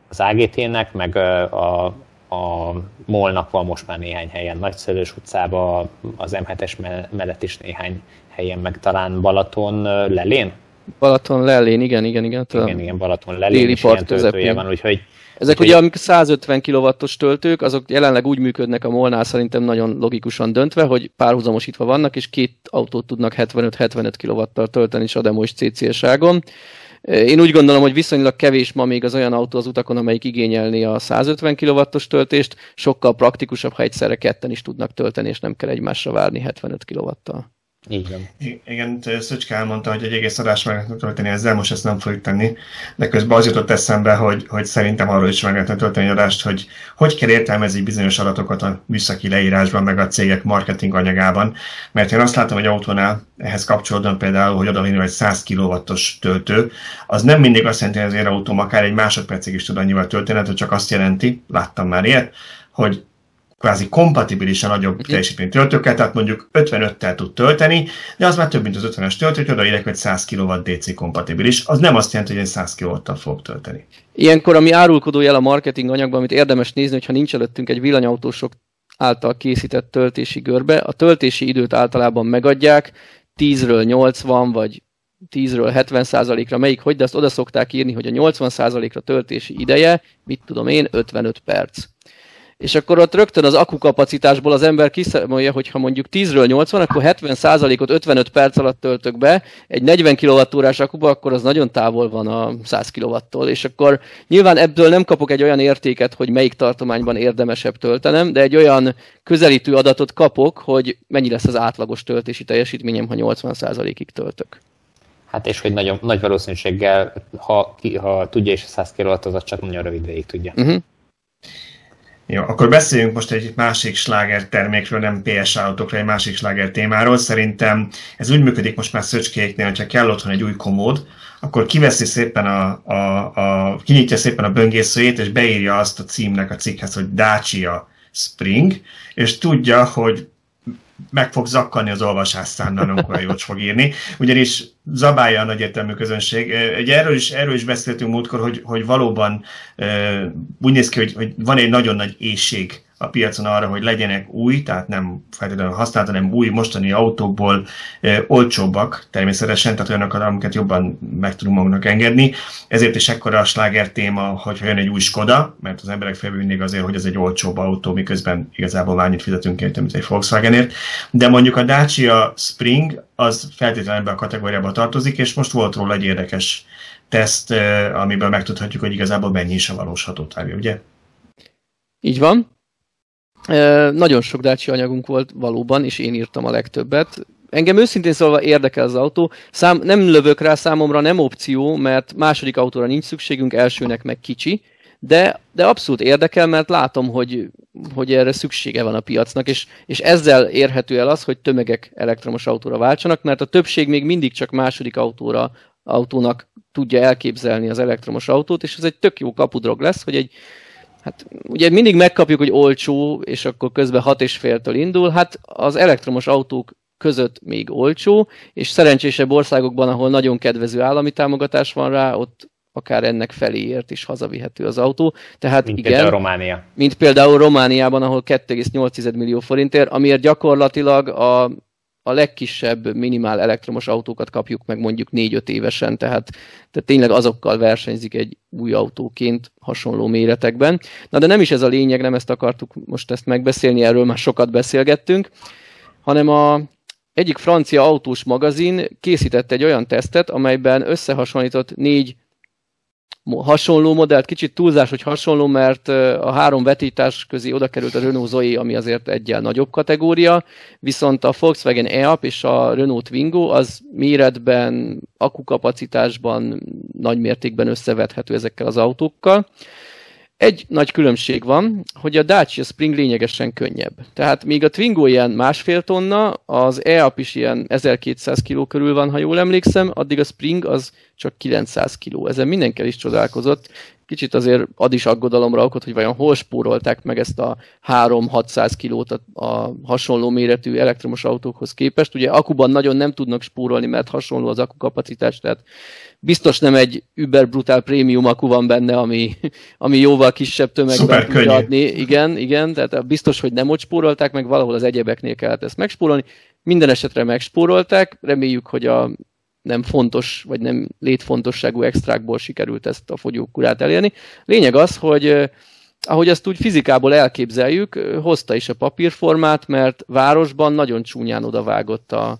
az AGT-nek, meg a, a Molnak van most már néhány helyen, Nagyszörös utcában, az M7-es mellett is néhány helyen, meg talán Balaton Lelén, Balaton Lellén, igen, igen, igen. Igen, igen, Balaton Lellén is part ilyen töltője van, úgyhogy ezek ugye, amik 150 kW-os töltők, azok jelenleg úgy működnek a molnál szerintem nagyon logikusan döntve, hogy párhuzamosítva vannak, és két autót tudnak 75-75 kW-tal tölteni Sademo CCS-ágon. Én úgy gondolom, hogy viszonylag kevés ma még az olyan autó az utakon, amelyik igényelni a 150 kW-os töltést, sokkal praktikusabb, ha egyszerre ketten is tudnak tölteni, és nem kell egymásra várni 75 kW-tal. Így van. Igen, Szöcske elmondta, hogy egy egész adás meg lehetne tölteni ezzel, most ezt nem fogjuk tenni, de közben az jutott eszembe, hogy, hogy szerintem arról is meg lehetne tölteni egy adást, hogy hogy kell értelmezni bizonyos adatokat a műszaki leírásban, meg a cégek marketing anyagában, mert én azt látom, hogy autónál ehhez kapcsolódóan például, hogy oda egy 100 kW-os töltő, az nem mindig azt jelenti, hogy az autóm akár egy másodpercig is tud annyival tölteni, hogy csak azt jelenti, láttam már ilyet, hogy kvázi kompatibilis a nagyobb uh-huh. teljesítmény töltőkkel, tehát mondjuk 55-tel tud tölteni, de az már több, mint az 50-es töltő, hogy odaírek, hogy 100 kW DC kompatibilis. Az nem azt jelenti, hogy én 100 kW-tal fog tölteni. Ilyenkor, ami árulkodó jel a marketing anyagban, amit érdemes nézni, hogyha nincs előttünk egy villanyautósok által készített töltési görbe, a töltési időt általában megadják, 10-ről 80 vagy 10-ről 70 ra melyik hogy, de azt oda szokták írni, hogy a 80 ra töltési ideje, mit tudom én, 55 perc és akkor ott rögtön az akukapacitásból az ember kiszámolja, hogy ha mondjuk 10-ről 80, akkor 70%-ot 55 perc alatt töltök be, egy 40 kWh-órás akuba, akkor az nagyon távol van a 100 kW-tól, és akkor nyilván ebből nem kapok egy olyan értéket, hogy melyik tartományban érdemesebb töltenem, de egy olyan közelítő adatot kapok, hogy mennyi lesz az átlagos töltési teljesítményem, ha 80%-ig töltök. Hát és hogy nagyon, nagy valószínűséggel, ha, ha tudja és a 100 kW, az csak nagyon rövid végig tudja. Uh-huh. Jó, akkor beszéljünk most egy másik sláger termékről, nem PS autókra, egy másik sláger témáról. Szerintem ez úgy működik most már szöcskéknél, hogyha kell otthon egy új komód, akkor kiveszi szépen a, a, a kinyitja szépen a böngészőjét, és beírja azt a címnek a cikkhez, hogy Dacia Spring, és tudja, hogy meg fog zakkanni az olvasásszámnál, amikor jót fog írni, ugyanis zabálja a nagyértelmű közönség. Ugye erről is, erről is beszéltünk múltkor, hogy, hogy valóban úgy néz ki, hogy, hogy van egy nagyon nagy éjség a piacon arra, hogy legyenek új, tehát nem feltétlenül használt, hanem új mostani autókból e, olcsóbbak természetesen, tehát olyanokat, amiket jobban meg tudunk magunknak engedni. Ezért is ekkora a sláger téma, hogy jön egy új Skoda, mert az emberek felbűnnék azért, hogy ez egy olcsóbb autó, miközben igazából annyit fizetünk érte, mint egy Volkswagenért. De mondjuk a Dacia Spring az feltétlenül ebbe a kategóriába tartozik, és most volt róla egy érdekes teszt, amiből megtudhatjuk, hogy igazából mennyi is a valós hatótávja, ugye? Így van. Nagyon sok Dacia anyagunk volt valóban, és én írtam a legtöbbet. Engem őszintén szólva érdekel az autó. Szám, nem lövök rá, számomra nem opció, mert második autóra nincs szükségünk, elsőnek meg kicsi, de, de abszolút érdekel, mert látom, hogy, hogy erre szüksége van a piacnak, és, és ezzel érhető el az, hogy tömegek elektromos autóra váltsanak, mert a többség még mindig csak második autóra, autónak tudja elképzelni az elektromos autót, és ez egy tök jó kapudrog lesz, hogy egy Hát ugye mindig megkapjuk, hogy olcsó, és akkor közben hat és féltől indul. Hát az elektromos autók között még olcsó, és szerencsésebb országokban, ahol nagyon kedvező állami támogatás van rá, ott akár ennek feléért is hazavihető az autó. Tehát mint igen, például Románia. Mint például Romániában, ahol 2,8 millió forintért, amiért gyakorlatilag a a legkisebb minimál elektromos autókat kapjuk meg mondjuk 4-5 évesen, tehát, tehát tényleg azokkal versenyzik egy új autóként hasonló méretekben. Na de nem is ez a lényeg, nem ezt akartuk most ezt megbeszélni, erről már sokat beszélgettünk, hanem a egyik francia autós magazin készített egy olyan tesztet, amelyben összehasonlított négy hasonló modellt, kicsit túlzás, hogy hasonló, mert a három vetítás közé oda került a Renault Zoe, ami azért egyel nagyobb kategória, viszont a Volkswagen e és a Renault Twingo az méretben, akukapacitásban nagy mértékben összevethető ezekkel az autókkal. Egy nagy különbség van, hogy a Dacia Spring lényegesen könnyebb. Tehát míg a Twingo ilyen másfél tonna, az e is ilyen 1200 kg körül van, ha jól emlékszem, addig a Spring az csak 900 kg. Ezen mindenki is csodálkozott. Kicsit azért ad is aggodalomra okot, hogy vajon hol spórolták meg ezt a 3-600 kilót a, a hasonló méretű elektromos autókhoz képest. Ugye akuban nagyon nem tudnak spórolni, mert hasonló az akukapacitás, tehát biztos nem egy Uber Brutal Premium akku van benne, ami, ami jóval kisebb tömegben tudja adni. Igen, igen, tehát biztos, hogy nem ott spórolták, meg valahol az egyebeknél kellett ezt megspórolni. Minden esetre megspórolták, reméljük, hogy a nem fontos, vagy nem létfontosságú extrákból sikerült ezt a fogyókurát elérni. Lényeg az, hogy ahogy ezt úgy fizikából elképzeljük, hozta is a papírformát, mert városban nagyon csúnyán odavágott a,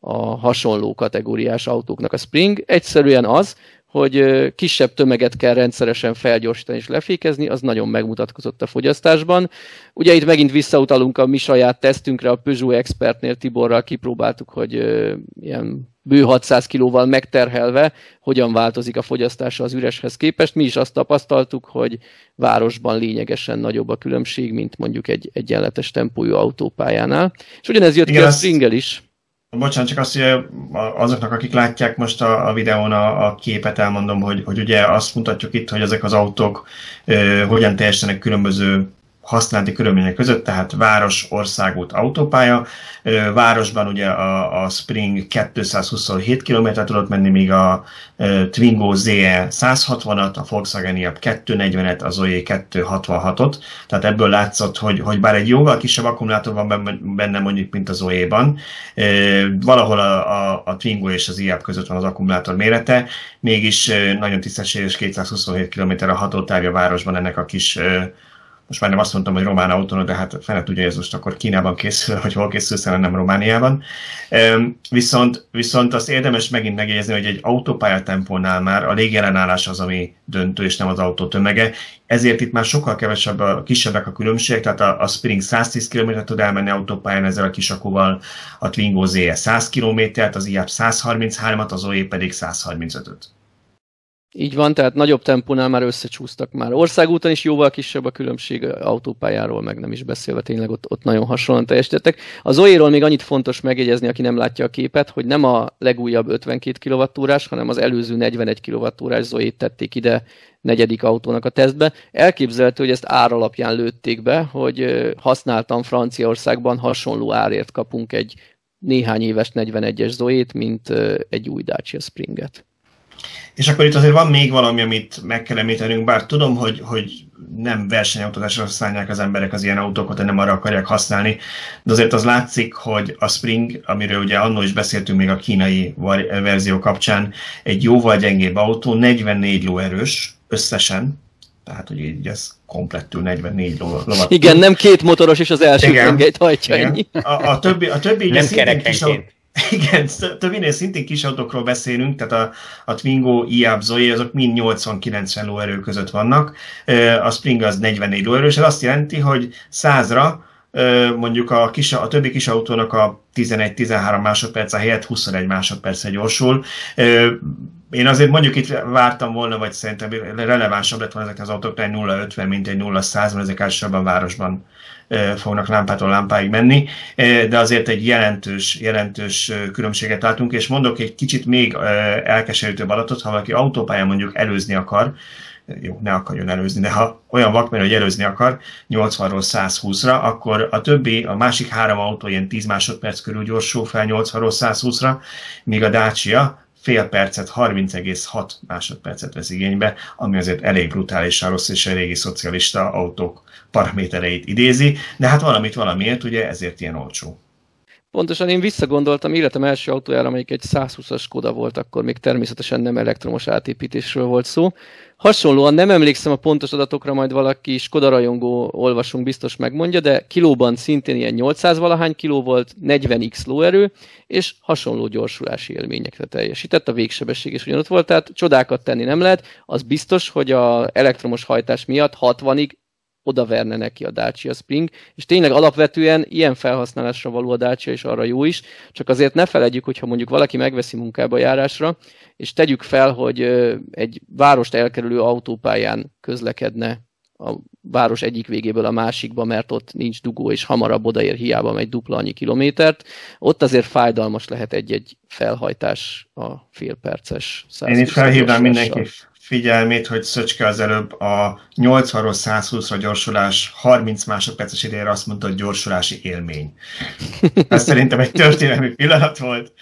a hasonló kategóriás autóknak a Spring. Egyszerűen az, hogy kisebb tömeget kell rendszeresen felgyorsítani és lefékezni, az nagyon megmutatkozott a fogyasztásban. Ugye itt megint visszautalunk a mi saját tesztünkre, a Peugeot Expertnél Tiborral kipróbáltuk, hogy ilyen bő 600 kilóval megterhelve hogyan változik a fogyasztása az üreshez képest. Mi is azt tapasztaltuk, hogy városban lényegesen nagyobb a különbség, mint mondjuk egy egyenletes tempójú autópályánál. És ugyanez jött Igen, ki a Springel is. Bocsánat, csak azt, hogy azoknak, akik látják most a, a videón a, a képet, elmondom, hogy, hogy ugye azt mutatjuk itt, hogy ezek az autók ö, hogyan teljesítenek különböző használati körülmények között, tehát város, országút, autópálya. Városban ugye a, a Spring 227 km tudott menni, míg a Twingo ZE 160-at, a Volkswagen IAP 240-et, a Zoe 266-ot. Tehát ebből látszott, hogy, hogy bár egy jóval kisebb akkumulátor van benne mondjuk, mint az Zoe-ban, valahol a, a, a Twingo és az IAP között van az akkumulátor mérete, mégis nagyon tisztességes 227 km a hatótávja városban ennek a kis most már nem azt mondtam, hogy román autó, de hát fene tudja, hogy ez most akkor Kínában készül, vagy hol készül, szerintem nem Romániában. Viszont, viszont azt érdemes megint megjegyezni, hogy egy autópályatempónál már a légellenállás az, ami döntő, és nem az autó tömege. Ezért itt már sokkal kevesebb, a, kisebbek a különbségek, tehát a, a Spring 110 km tud elmenni autópályán ezzel a kisakúval, a Twingo ZE 100 km-t, az IAP 133-at, az OE pedig 135-öt. Így van, tehát nagyobb tempónál már összecsúsztak már. Országúton is jóval kisebb a különbség autópályáról, meg nem is beszélve, tényleg ott, ott nagyon hasonlóan teljesítettek. Az Zoe-ról még annyit fontos megjegyezni, aki nem látja a képet, hogy nem a legújabb 52 kWh, hanem az előző 41 kWh Zoe-t tették ide negyedik autónak a tesztbe. Elképzelhető, hogy ezt ár alapján lőtték be, hogy használtam Franciaországban hasonló árért kapunk egy néhány éves 41-es Zoe-t, mint egy új Dacia Springet. És akkor itt azért van még valami, amit meg kell említenünk, bár tudom, hogy, hogy nem versenyautózásra használják az emberek az ilyen autókat, de nem arra akarják használni, de azért az látszik, hogy a Spring, amiről ugye annól is beszéltünk még a kínai verzió kapcsán, egy jóval gyengébb autó, 44 lóerős összesen, tehát hogy így ez komplettül 44 lovat. Igen, nem két motoros, és az első tengelyt hajtja igen. ennyi. A, a többi, a többi nem kerekenként. <laughs> Igen, többénél szintén kis autókról beszélünk, tehát a, a Twingo, IAB, Zoe, azok mind 80-90 lóerő között vannak, a Spring az 44 lóerős, ez azt jelenti, hogy 100-ra mondjuk a, kis, a többi kis autónak a 11-13 másodperc a helyett 21 másodperc gyorsul. Én azért mondjuk itt vártam volna, vagy szerintem relevánsabb lett volna ezek az autók, egy 0-50, mint egy 0-100, mert ezek elsősorban városban fognak lámpától lámpáig menni, de azért egy jelentős, jelentős különbséget látunk, és mondok egy kicsit még elkeserítőbb adatot, ha valaki autópályán mondjuk előzni akar, jó, ne akarjon előzni, de ha olyan vakmerő, hogy előzni akar 80-ról 120-ra, akkor a többi, a másik három autó ilyen 10 másodperc körül gyorsul fel 80-ról 120-ra, míg a Dacia fél percet, 30,6 másodpercet vesz igénybe, ami azért elég brutálisan rossz, és a szocialista autók paramétereit idézi, de hát valamit valamiért, ugye ezért ilyen olcsó. Pontosan én visszagondoltam életem első autójára, amelyik egy 120-as Skoda volt, akkor még természetesen nem elektromos átépítésről volt szó. Hasonlóan nem emlékszem a pontos adatokra, majd valaki Skoda rajongó olvasunk biztos megmondja, de kilóban szintén ilyen 800 valahány kiló volt, 40x lóerő, és hasonló gyorsulási élményekre teljesített, a végsebesség is ugyanott volt, tehát csodákat tenni nem lehet, az biztos, hogy a elektromos hajtás miatt 60-ig verne neki a Dacia Spring, és tényleg alapvetően ilyen felhasználásra való a Dacia, és arra jó is, csak azért ne felejtjük, hogyha mondjuk valaki megveszi munkába járásra, és tegyük fel, hogy egy várost elkerülő autópályán közlekedne a város egyik végéből a másikba, mert ott nincs dugó, és hamarabb odaér, hiába megy dupla annyi kilométert. Ott azért fájdalmas lehet egy-egy felhajtás a félperces. Én itt felhívnám mindenki figyelmét, hogy Szöcske az előbb a 80-ról 120-ra gyorsulás 30 másodperces idejére azt mondta, hogy gyorsulási élmény. Ez <laughs> szerintem egy történelmi pillanat volt.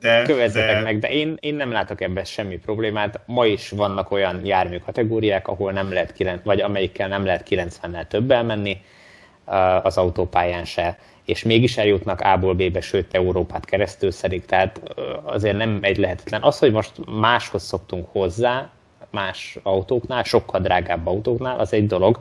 De, Kövezzetek de... meg, de én, én nem látok ebben semmi problémát. Ma is vannak olyan jármű kategóriák, ahol nem lehet, 9, vagy amelyikkel nem lehet 90-nel többel menni. az autópályán se, és mégis eljutnak A-ból B-be, sőt Európát keresztül szedik, tehát azért nem egy lehetetlen. Az, hogy most máshoz szoktunk hozzá, más autóknál, sokkal drágább autóknál, az egy dolog,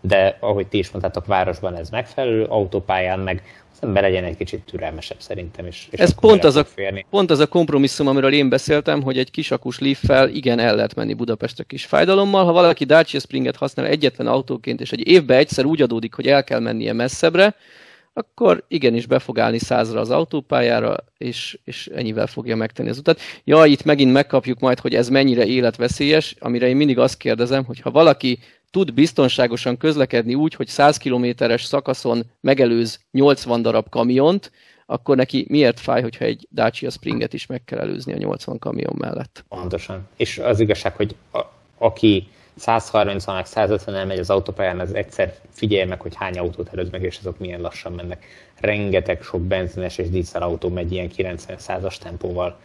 de ahogy ti is mondtátok, városban ez megfelelő, autópályán meg az ember legyen egy kicsit türelmesebb szerintem. És, és ez pont az, a, pont az a kompromisszum, amiről én beszéltem, hogy egy kisakus Leaf-fel igen el lehet menni Budapestre kis fájdalommal. Ha valaki Dacia Springet használ egyetlen autóként, és egy évben egyszer úgy adódik, hogy el kell mennie messzebbre, akkor igenis be fog állni százra az autópályára, és, és ennyivel fogja megtenni az utat. Ja, itt megint megkapjuk majd, hogy ez mennyire életveszélyes, amire én mindig azt kérdezem, hogy ha valaki tud biztonságosan közlekedni úgy, hogy 100 kilométeres szakaszon megelőz 80 darab kamiont, akkor neki miért fáj, hogyha egy Dacia Springet is meg kell előzni a 80 kamion mellett? Pontosan. És az igazság, hogy a, aki 130 meg 150 el megy az autópályán, az egyszer figyelj meg, hogy hány autót előz meg, és azok milyen lassan mennek. Rengeteg sok benzines és dízel autó megy ilyen 90-100-as tempóval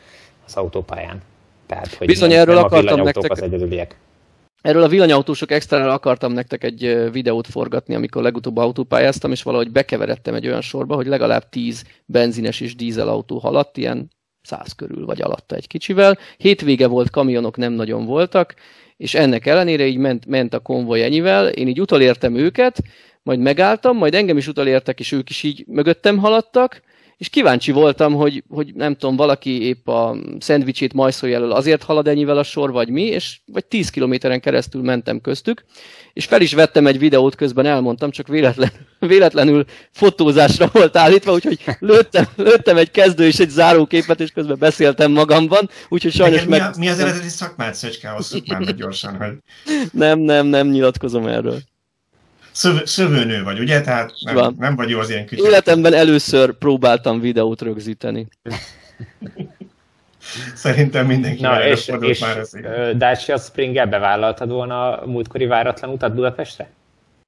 az autópályán. Tehát, hogy Bizony, nem, erről nem akartam nektek... Az egyedüliek. Erről a villanyautósok extra akartam nektek egy videót forgatni, amikor legutóbb autópályáztam, és valahogy bekeveredtem egy olyan sorba, hogy legalább 10 benzines és dízel autó haladt, ilyen 100 körül vagy alatta egy kicsivel. Hétvége volt, kamionok nem nagyon voltak, és ennek ellenére így ment, ment a konvoj ennyivel, én így utolértem őket, majd megálltam, majd engem is utolértek, és ők is így mögöttem haladtak, és kíváncsi voltam, hogy, hogy nem tudom, valaki épp a szendvicsét majszolja elől azért halad ennyivel a sor, vagy mi, és vagy 10 kilométeren keresztül mentem köztük, és fel is vettem egy videót, közben elmondtam, csak véletlen, <laughs> véletlenül fotózásra volt állítva, úgyhogy lőttem, <laughs> lőttem egy kezdő és egy záróképet, és közben beszéltem magamban, úgyhogy sajnos meg... Mi, a, mi az eredeti szakmád, Szöcske, hozzuk már meg gyorsan, hogy... Nem, nem, nem nyilatkozom erről szöv, szövőnő vagy, ugye? Tehát nem, nem vagy jó az ilyen kicsit. Életemben először próbáltam videót rögzíteni. <laughs> Szerintem mindenki Na, és, és már ez Dacia Spring bevállaltad volna a múltkori váratlan utat Budapestre?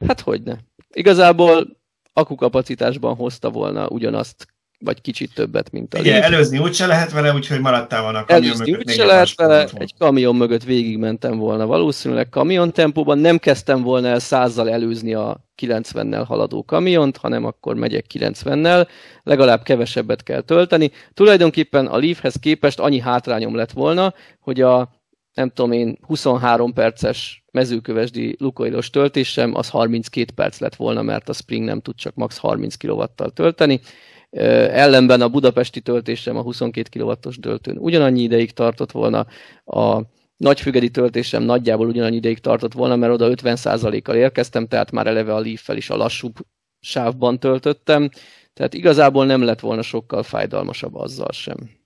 Hát hogyne. Igazából akukapacitásban hozta volna ugyanazt vagy kicsit többet, mint a Igen, előzni úgyse lehet vele, úgyhogy maradtál volna a kamion előzni mögött. Úgyse lehet vele, egy kamion mögött végigmentem volna. Valószínűleg kamion tempóban nem kezdtem volna el százzal előzni a 90-nel haladó kamiont, hanem akkor megyek 90-nel, legalább kevesebbet kell tölteni. Tulajdonképpen a Leafhez képest annyi hátrányom lett volna, hogy a nem tudom én, 23 perces mezőkövesdi lukoilos töltésem, az 32 perc lett volna, mert a Spring nem tud csak max 30 kW-tal tölteni, ellenben a budapesti töltésem a 22 kW-os töltőn ugyanannyi ideig tartott volna, a nagyfüggedi töltésem nagyjából ugyanannyi ideig tartott volna, mert oda 50%-kal érkeztem, tehát már eleve a Leaf-fel is a lassúbb sávban töltöttem, tehát igazából nem lett volna sokkal fájdalmasabb azzal sem.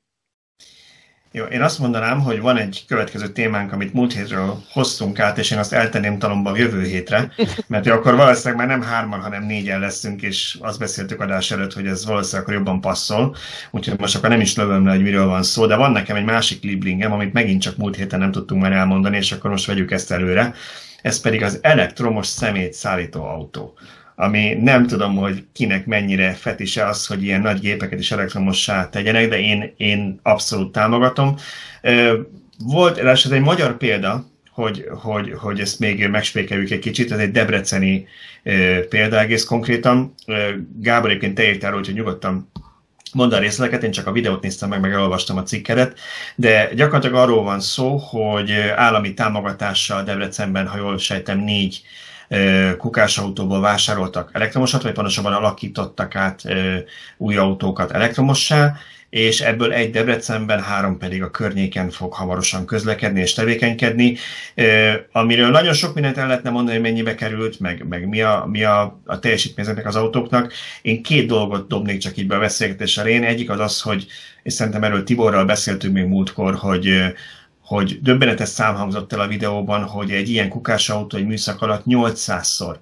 Jó, én azt mondanám, hogy van egy következő témánk, amit múlt hétről hoztunk át, és én azt eltenném talomba jövő hétre, mert akkor valószínűleg már nem hárman, hanem négyen leszünk, és azt beszéltük adás előtt, hogy ez valószínűleg akkor jobban passzol, úgyhogy most akkor nem is lövöm le, hogy miről van szó, de van nekem egy másik liblingem, amit megint csak múlt héten nem tudtunk már elmondani, és akkor most vegyük ezt előre. Ez pedig az elektromos szemét szállító autó ami nem tudom, hogy kinek mennyire fetise az, hogy ilyen nagy gépeket is elektromossá tegyenek, de én, én abszolút támogatom. Volt, ez egy magyar példa, hogy, hogy, hogy ezt még megspékeljük egy kicsit, ez egy debreceni példa egész konkrétan. Gábor egyébként te írtál, hogy nyugodtan mondd a részleteket, én csak a videót néztem meg, meg elolvastam a cikkedet, de gyakorlatilag arról van szó, hogy állami támogatással Debrecenben, ha jól sejtem, négy kukásautóból vásároltak elektromosat, vagy pontosabban alakítottak át új autókat elektromossá, és ebből egy Debrecenben, három pedig a környéken fog hamarosan közlekedni és tevékenykedni, amiről nagyon sok mindent el lehetne mondani, hogy mennyibe került, meg, meg mi, a, mi a, a teljesítményeknek az autóknak. Én két dolgot dobnék csak így be a beszélgetés elén. Egyik az az, hogy, és szerintem erről Tiborral beszéltünk még múltkor, hogy hogy döbbenetes szám hangzott el a videóban, hogy egy ilyen kukásautó egy műszak alatt 800-szor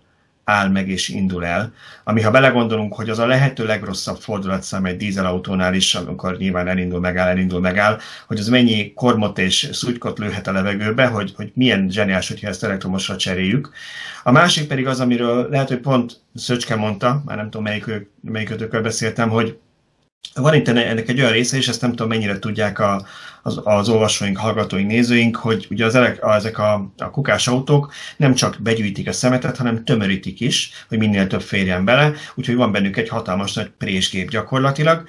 áll meg és indul el, ami ha belegondolunk, hogy az a lehető legrosszabb fordulatszám egy dízelautónál is, amikor nyilván elindul, megáll, elindul, megáll, hogy az mennyi kormot és szutykot lőhet a levegőbe, hogy, hogy milyen zseniás, hogyha ezt elektromosra cseréljük. A másik pedig az, amiről lehet, hogy pont Szöcske mondta, már nem tudom melyik, melyik beszéltem, hogy van itt ennek egy olyan része, és ezt nem tudom mennyire tudják a, az, az olvasóink, hallgatóink, nézőink, hogy ugye az ezek a, a kukás autók nem csak begyűjtik a szemetet, hanem tömörítik is, hogy minél több férjen bele, úgyhogy van bennük egy hatalmas nagy présgép gyakorlatilag.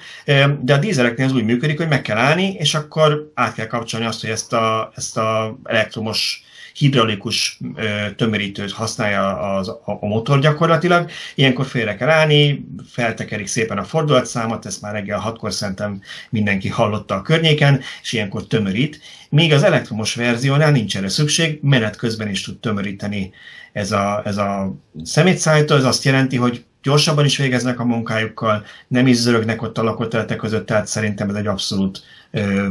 De a dízeleknél ez úgy működik, hogy meg kell állni, és akkor át kell kapcsolni azt, hogy ezt a, ezt a elektromos hidraulikus tömörítőt használja az, a, a motor gyakorlatilag. Ilyenkor félre kell állni, feltekerik szépen a fordulatszámot, ezt már reggel hatkor szerintem mindenki hallotta a környéken, és ilyenkor tömörít. Míg az elektromos verziónál nincs erre szükség, menet közben is tud tömöríteni ez a, ez a szemétszállító, ez azt jelenti, hogy gyorsabban is végeznek a munkájukkal, nem is zörögnek ott a lakóteletek között, tehát szerintem ez egy abszolút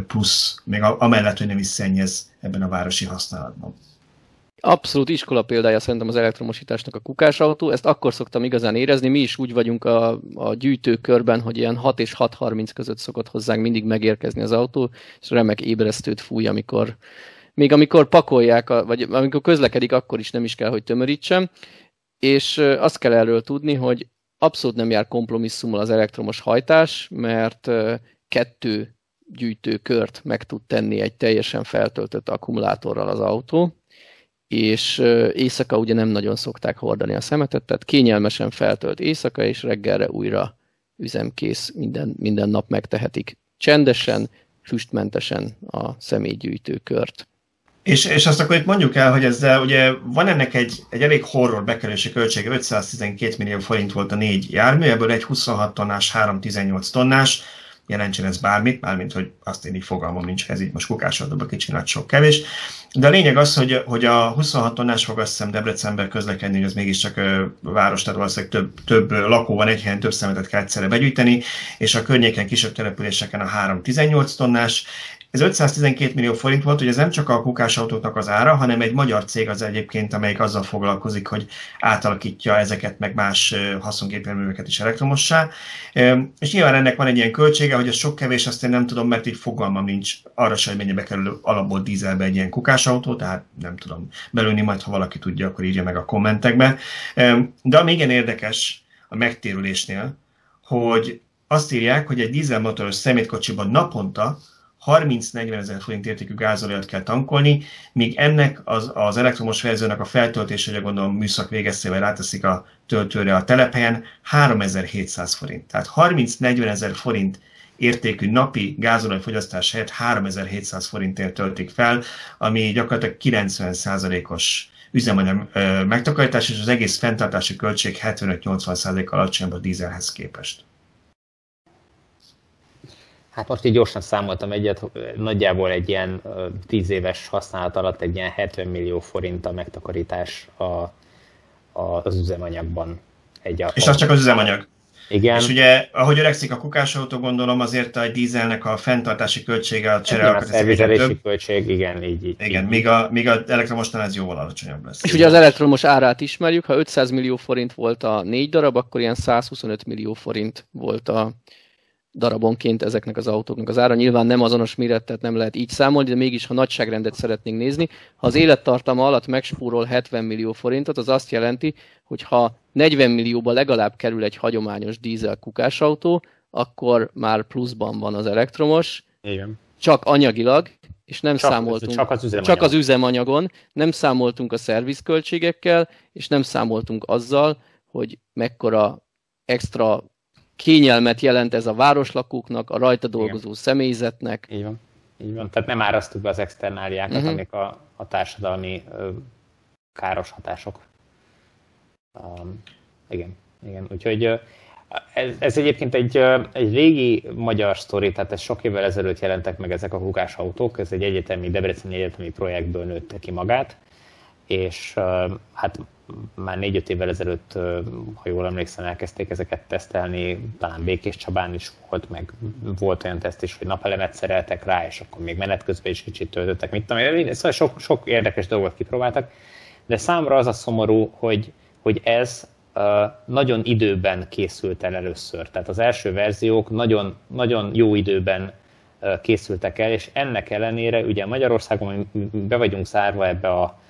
plusz, még amellett, hogy nem is szennyez ebben a városi használatban. Abszolút iskola példája szerintem az elektromosításnak a kukásautó. Ezt akkor szoktam igazán érezni. Mi is úgy vagyunk a, a gyűjtőkörben, hogy ilyen 6 és 6.30 között szokott hozzánk mindig megérkezni az autó, és remek ébresztőt fúj, amikor még amikor pakolják, vagy amikor közlekedik, akkor is nem is kell, hogy tömörítsem. És azt kell erről tudni, hogy abszolút nem jár kompromisszummal az elektromos hajtás, mert kettő gyűjtőkört meg tud tenni egy teljesen feltöltött akkumulátorral az autó, és éjszaka ugye nem nagyon szokták hordani a szemetet, tehát kényelmesen feltölt éjszaka, és reggelre újra üzemkész, minden, minden nap megtehetik csendesen, füstmentesen a személygyűjtőkört. És, és azt akkor itt mondjuk el, hogy ezzel ugye van ennek egy, egy elég horror bekerülési költsége, 512 millió forint volt a négy jármű, ebből egy 26 tonnás, 318 tonnás, jelentsen ez bármit, mármint, hogy azt én így fogalmam nincs, ez így most kukásodatban kicsi, nagy, sok, kevés. De a lényeg az, hogy, hogy a 26 tonnás fog azt hiszem Debrecenben közlekedni, hogy ez mégiscsak város, tehát valószínűleg több, több lakó van egy helyen, több szemetet kell egyszerre begyűjteni, és a környéken kisebb településeken a 3-18 tonnás, ez 512 millió forint volt, hogy ez nem csak a kukásautóknak az ára, hanem egy magyar cég az egyébként, amelyik azzal foglalkozik, hogy átalakítja ezeket, meg más haszongépjárműveket is elektromossá. És nyilván ennek van egy ilyen költsége, hogy ez sok kevés, azt én nem tudom, mert így fogalmam nincs arra sem, hogy mennyibe kerül alapból dízelbe egy ilyen kukásautó, tehát nem tudom belőni, majd ha valaki tudja, akkor írja meg a kommentekbe. De ami igen érdekes a megtérülésnél, hogy azt írják, hogy egy dízelmotoros szemétkocsiban naponta 30-40 ezer forint értékű gázolajat kell tankolni, míg ennek az, az elektromos verziónak a feltöltése, hogy gondolom műszak végeztével ráteszik a töltőre a telephelyen, 3700 forint. Tehát 30-40 ezer forint értékű napi gázolajfogyasztás helyett 3700 forintért töltik fel, ami gyakorlatilag 90%-os üzemanyag megtakarítás, és az egész fenntartási költség 75-80% alacsonyabb a dízelhez képest. Hát most így gyorsan számoltam egyet, nagyjából egy ilyen 10 éves használat alatt egy ilyen 70 millió forint a megtakarítás a, a, az üzemanyagban. Egy és az csak az üzemanyag. Igen. És ugye, ahogy öregszik a kukásautó, gondolom azért a dízelnek a fenntartási költsége, a csere a szervizelési költség, igen, így, így. Igen, így. míg, a, míg a elektromosnál ez jóval alacsonyabb lesz. És ugye az elektromos árát ismerjük, ha 500 millió forint volt a négy darab, akkor ilyen 125 millió forint volt a, darabonként ezeknek az autóknak az ára. Nyilván nem azonos méret, tehát nem lehet így számolni, de mégis, ha nagyságrendet szeretnénk nézni, ha az élettartama alatt megspórol 70 millió forintot, az azt jelenti, hogy ha 40 millióba legalább kerül egy hagyományos dízel kukásautó, akkor már pluszban van az elektromos. Igen. Csak anyagilag, és nem csak, számoltunk csak az, csak az üzemanyagon, nem számoltunk a szervizköltségekkel, és nem számoltunk azzal, hogy mekkora extra kényelmet jelent ez a városlakóknak, a rajta dolgozó Igen. személyzetnek. Így van. Így van. Tehát nem árasztuk be az externáliákat, uh-huh. amik a, a társadalmi ö, káros hatások. Um, igen, igen. Úgyhogy ez, ez egyébként egy, egy régi magyar sztori, tehát ez sok évvel ezelőtt jelentek meg ezek a kukás autók, ez egy egyetemi, Debreceni egyetemi projektből nőtte ki magát, és hát már négy-öt évvel ezelőtt, ha jól emlékszem, elkezdték ezeket tesztelni, talán Békés Csabán is volt, meg volt olyan teszt is, hogy napelemet szereltek rá, és akkor még menet közben is kicsit töltöttek, mit tudom én, szóval sok, sok érdekes dolgot kipróbáltak, de számra az a szomorú, hogy, hogy ez nagyon időben készült el először. Tehát az első verziók nagyon, nagyon jó időben készültek el, és ennek ellenére ugye Magyarországon be vagyunk zárva ebbe a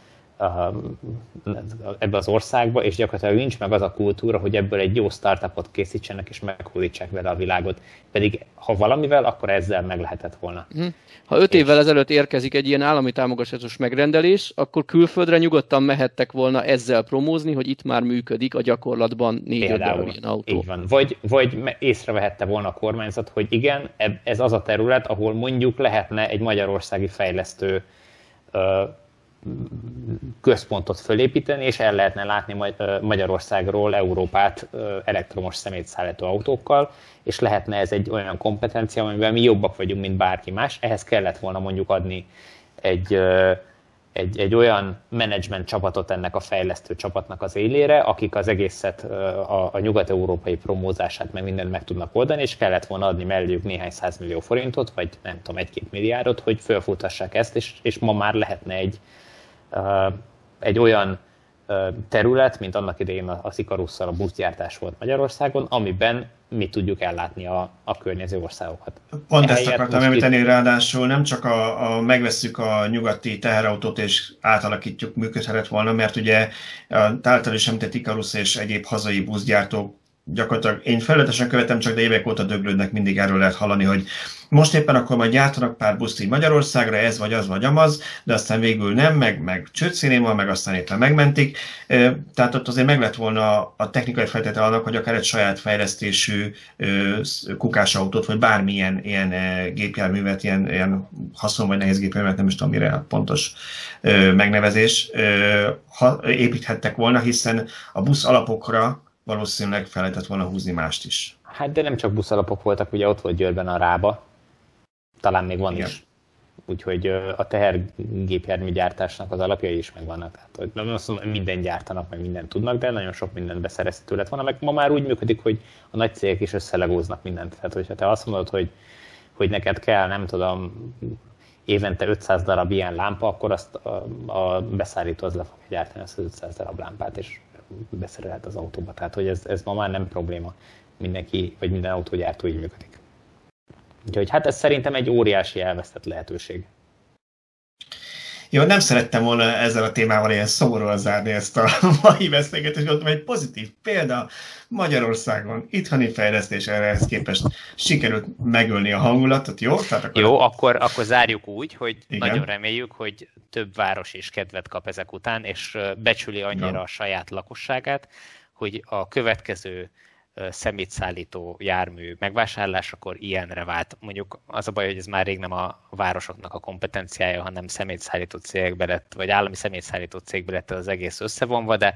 ebbe az országba, és gyakorlatilag nincs meg az a kultúra, hogy ebből egy jó startupot készítsenek, és meghódítsák vele a világot. Pedig ha valamivel, akkor ezzel meg lehetett volna. Mhm. Ha öt évvel ezelőtt érkezik egy ilyen állami támogatásos megrendelés, akkor külföldre nyugodtan mehettek volna ezzel promózni, hogy itt már működik a gyakorlatban négy ilyen autó. Így van. Vagy, vagy észrevehette volna a kormányzat, hogy igen, ez az a terület, ahol mondjuk lehetne egy magyarországi fejlesztő központot fölépíteni, és el lehetne látni Magyarországról Európát elektromos szemétszállító autókkal, és lehetne ez egy olyan kompetencia, amivel mi jobbak vagyunk, mint bárki más. Ehhez kellett volna mondjuk adni egy, egy, egy olyan menedzsment csapatot ennek a fejlesztő csapatnak az élére, akik az egészet, a, a nyugat-európai promózását meg mindent meg tudnak oldani, és kellett volna adni melléjük néhány százmillió forintot, vagy nem tudom, egy-két milliárdot, hogy felfutassák ezt, és, és ma már lehetne egy, egy olyan terület, mint annak idején a Sikarusszal a buszgyártás volt Magyarországon, amiben mi tudjuk ellátni a, a környező országokat. Pont ezt akartam említeni, itt... ráadásul nem csak a, a megveszük a nyugati teherautót és átalakítjuk, működhetett volna, mert ugye a által is említett Ikarus és egyéb hazai buszgyártók gyakorlatilag én felületesen követem, csak de évek óta döglődnek, mindig erről lehet hallani, hogy most éppen akkor majd gyártanak pár buszt így Magyarországra, ez vagy az vagy amaz, de aztán végül nem, meg, meg csődszínén van, meg aztán éppen megmentik. Tehát ott azért meg lett volna a technikai feltétel annak, hogy akár egy saját fejlesztésű kukásautót, vagy bármilyen ilyen gépjárművet, ilyen, ilyen haszon vagy nehéz gépjárművet, nem is tudom mire pontos megnevezés, ha építhettek volna, hiszen a busz alapokra valószínűleg fel lehetett volna húzni mást is. Hát de nem csak buszalapok voltak, ugye ott volt Győrben a Rába, talán még van Igen. is. Úgyhogy a tehergépjárműgyártásnak az alapjai is megvannak. Tehát, hogy nem azt mondom, minden gyártanak, meg mindent tudnak, de nagyon sok mindent beszerezhető lett volna. Meg ma már úgy működik, hogy a nagy cégek is összelegóznak mindent. Tehát, hogyha te azt mondod, hogy, hogy neked kell, nem tudom, évente 500 darab ilyen lámpa, akkor azt a, a beszállító az le fogja gyártani azt az 500 darab lámpát, és beszerelhet az autóba. Tehát, hogy ez, ez ma már nem probléma. Mindenki, vagy minden autógyártó így működik. Úgyhogy hát ez szerintem egy óriási elvesztett lehetőség. Jó, nem szerettem volna ezzel a témával ilyen szomorúan zárni ezt a <laughs> mai beszélgetést, mondtam, egy pozitív példa Magyarországon, itthoni fejlesztés erre képest sikerült megölni a hangulatot, jó? Tehát akkor... Jó, akkor, akkor zárjuk úgy, hogy Igen. nagyon reméljük, hogy több város is kedvet kap ezek után, és becsüli annyira ja. a saját lakosságát, hogy a következő szemétszállító jármű megvásárlásakor ilyenre vált. Mondjuk az a baj, hogy ez már rég nem a városoknak a kompetenciája, hanem szemétszállító cégbe lett, vagy állami szemétszállító cégbe lett az egész összevonva, de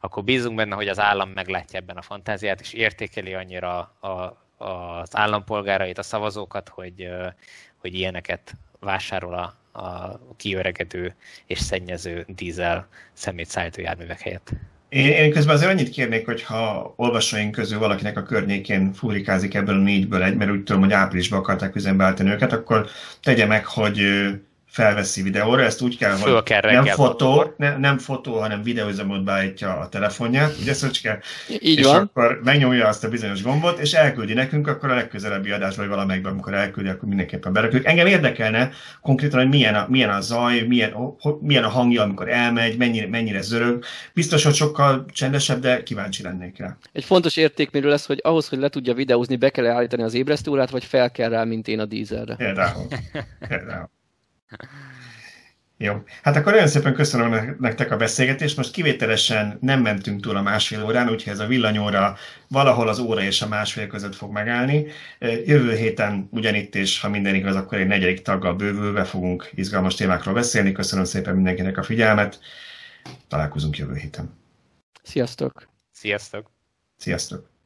akkor bízunk benne, hogy az állam meglátja ebben a fantáziát, és értékeli annyira a, az állampolgárait, a szavazókat, hogy, hogy ilyeneket vásárol a, a kiöregedő és szennyező dízel szemétszállító járművek helyett. Én, én közben azért annyit kérnék, hogy ha olvasóink közül valakinek a környékén fúrikázik ebből a négyből egy, mert úgy tudom, hogy áprilisban akarták üzembe állítani őket, akkor tegye meg, hogy felveszi videóra, ezt úgy kell, Föl hogy kell nem fotó, ne, nem fotó, hanem videóüzemot beállítja a telefonját, ugye Szöcske? Így és van. akkor megnyomja azt a bizonyos gombot, és elküldi nekünk, akkor a legközelebbi adásban, vagy valamelyikben, amikor elküldi, akkor mindenképpen berakjuk. Engem érdekelne konkrétan, hogy milyen a, milyen a zaj, milyen, ho, milyen a hangja, amikor elmegy, mennyire, mennyire zörög. Biztos, hogy sokkal csendesebb, de kíváncsi lennék rá. Egy fontos értékmérő lesz, hogy ahhoz, hogy le tudja videózni, be kell állítani az ébresztőórát, vagy fel kell rá, mint én a dízelre. Például. Például. Jó, hát akkor nagyon szépen köszönöm nektek a beszélgetést. Most kivételesen nem mentünk túl a másfél órán, úgyhogy ez a villanyóra valahol az óra és a másfél között fog megállni. Jövő héten ugyanitt, és ha minden igaz, akkor egy negyedik taggal bővülve fogunk izgalmas témákról beszélni. Köszönöm szépen mindenkinek a figyelmet. Találkozunk jövő héten. Sziasztok! Sziasztok! Sziasztok!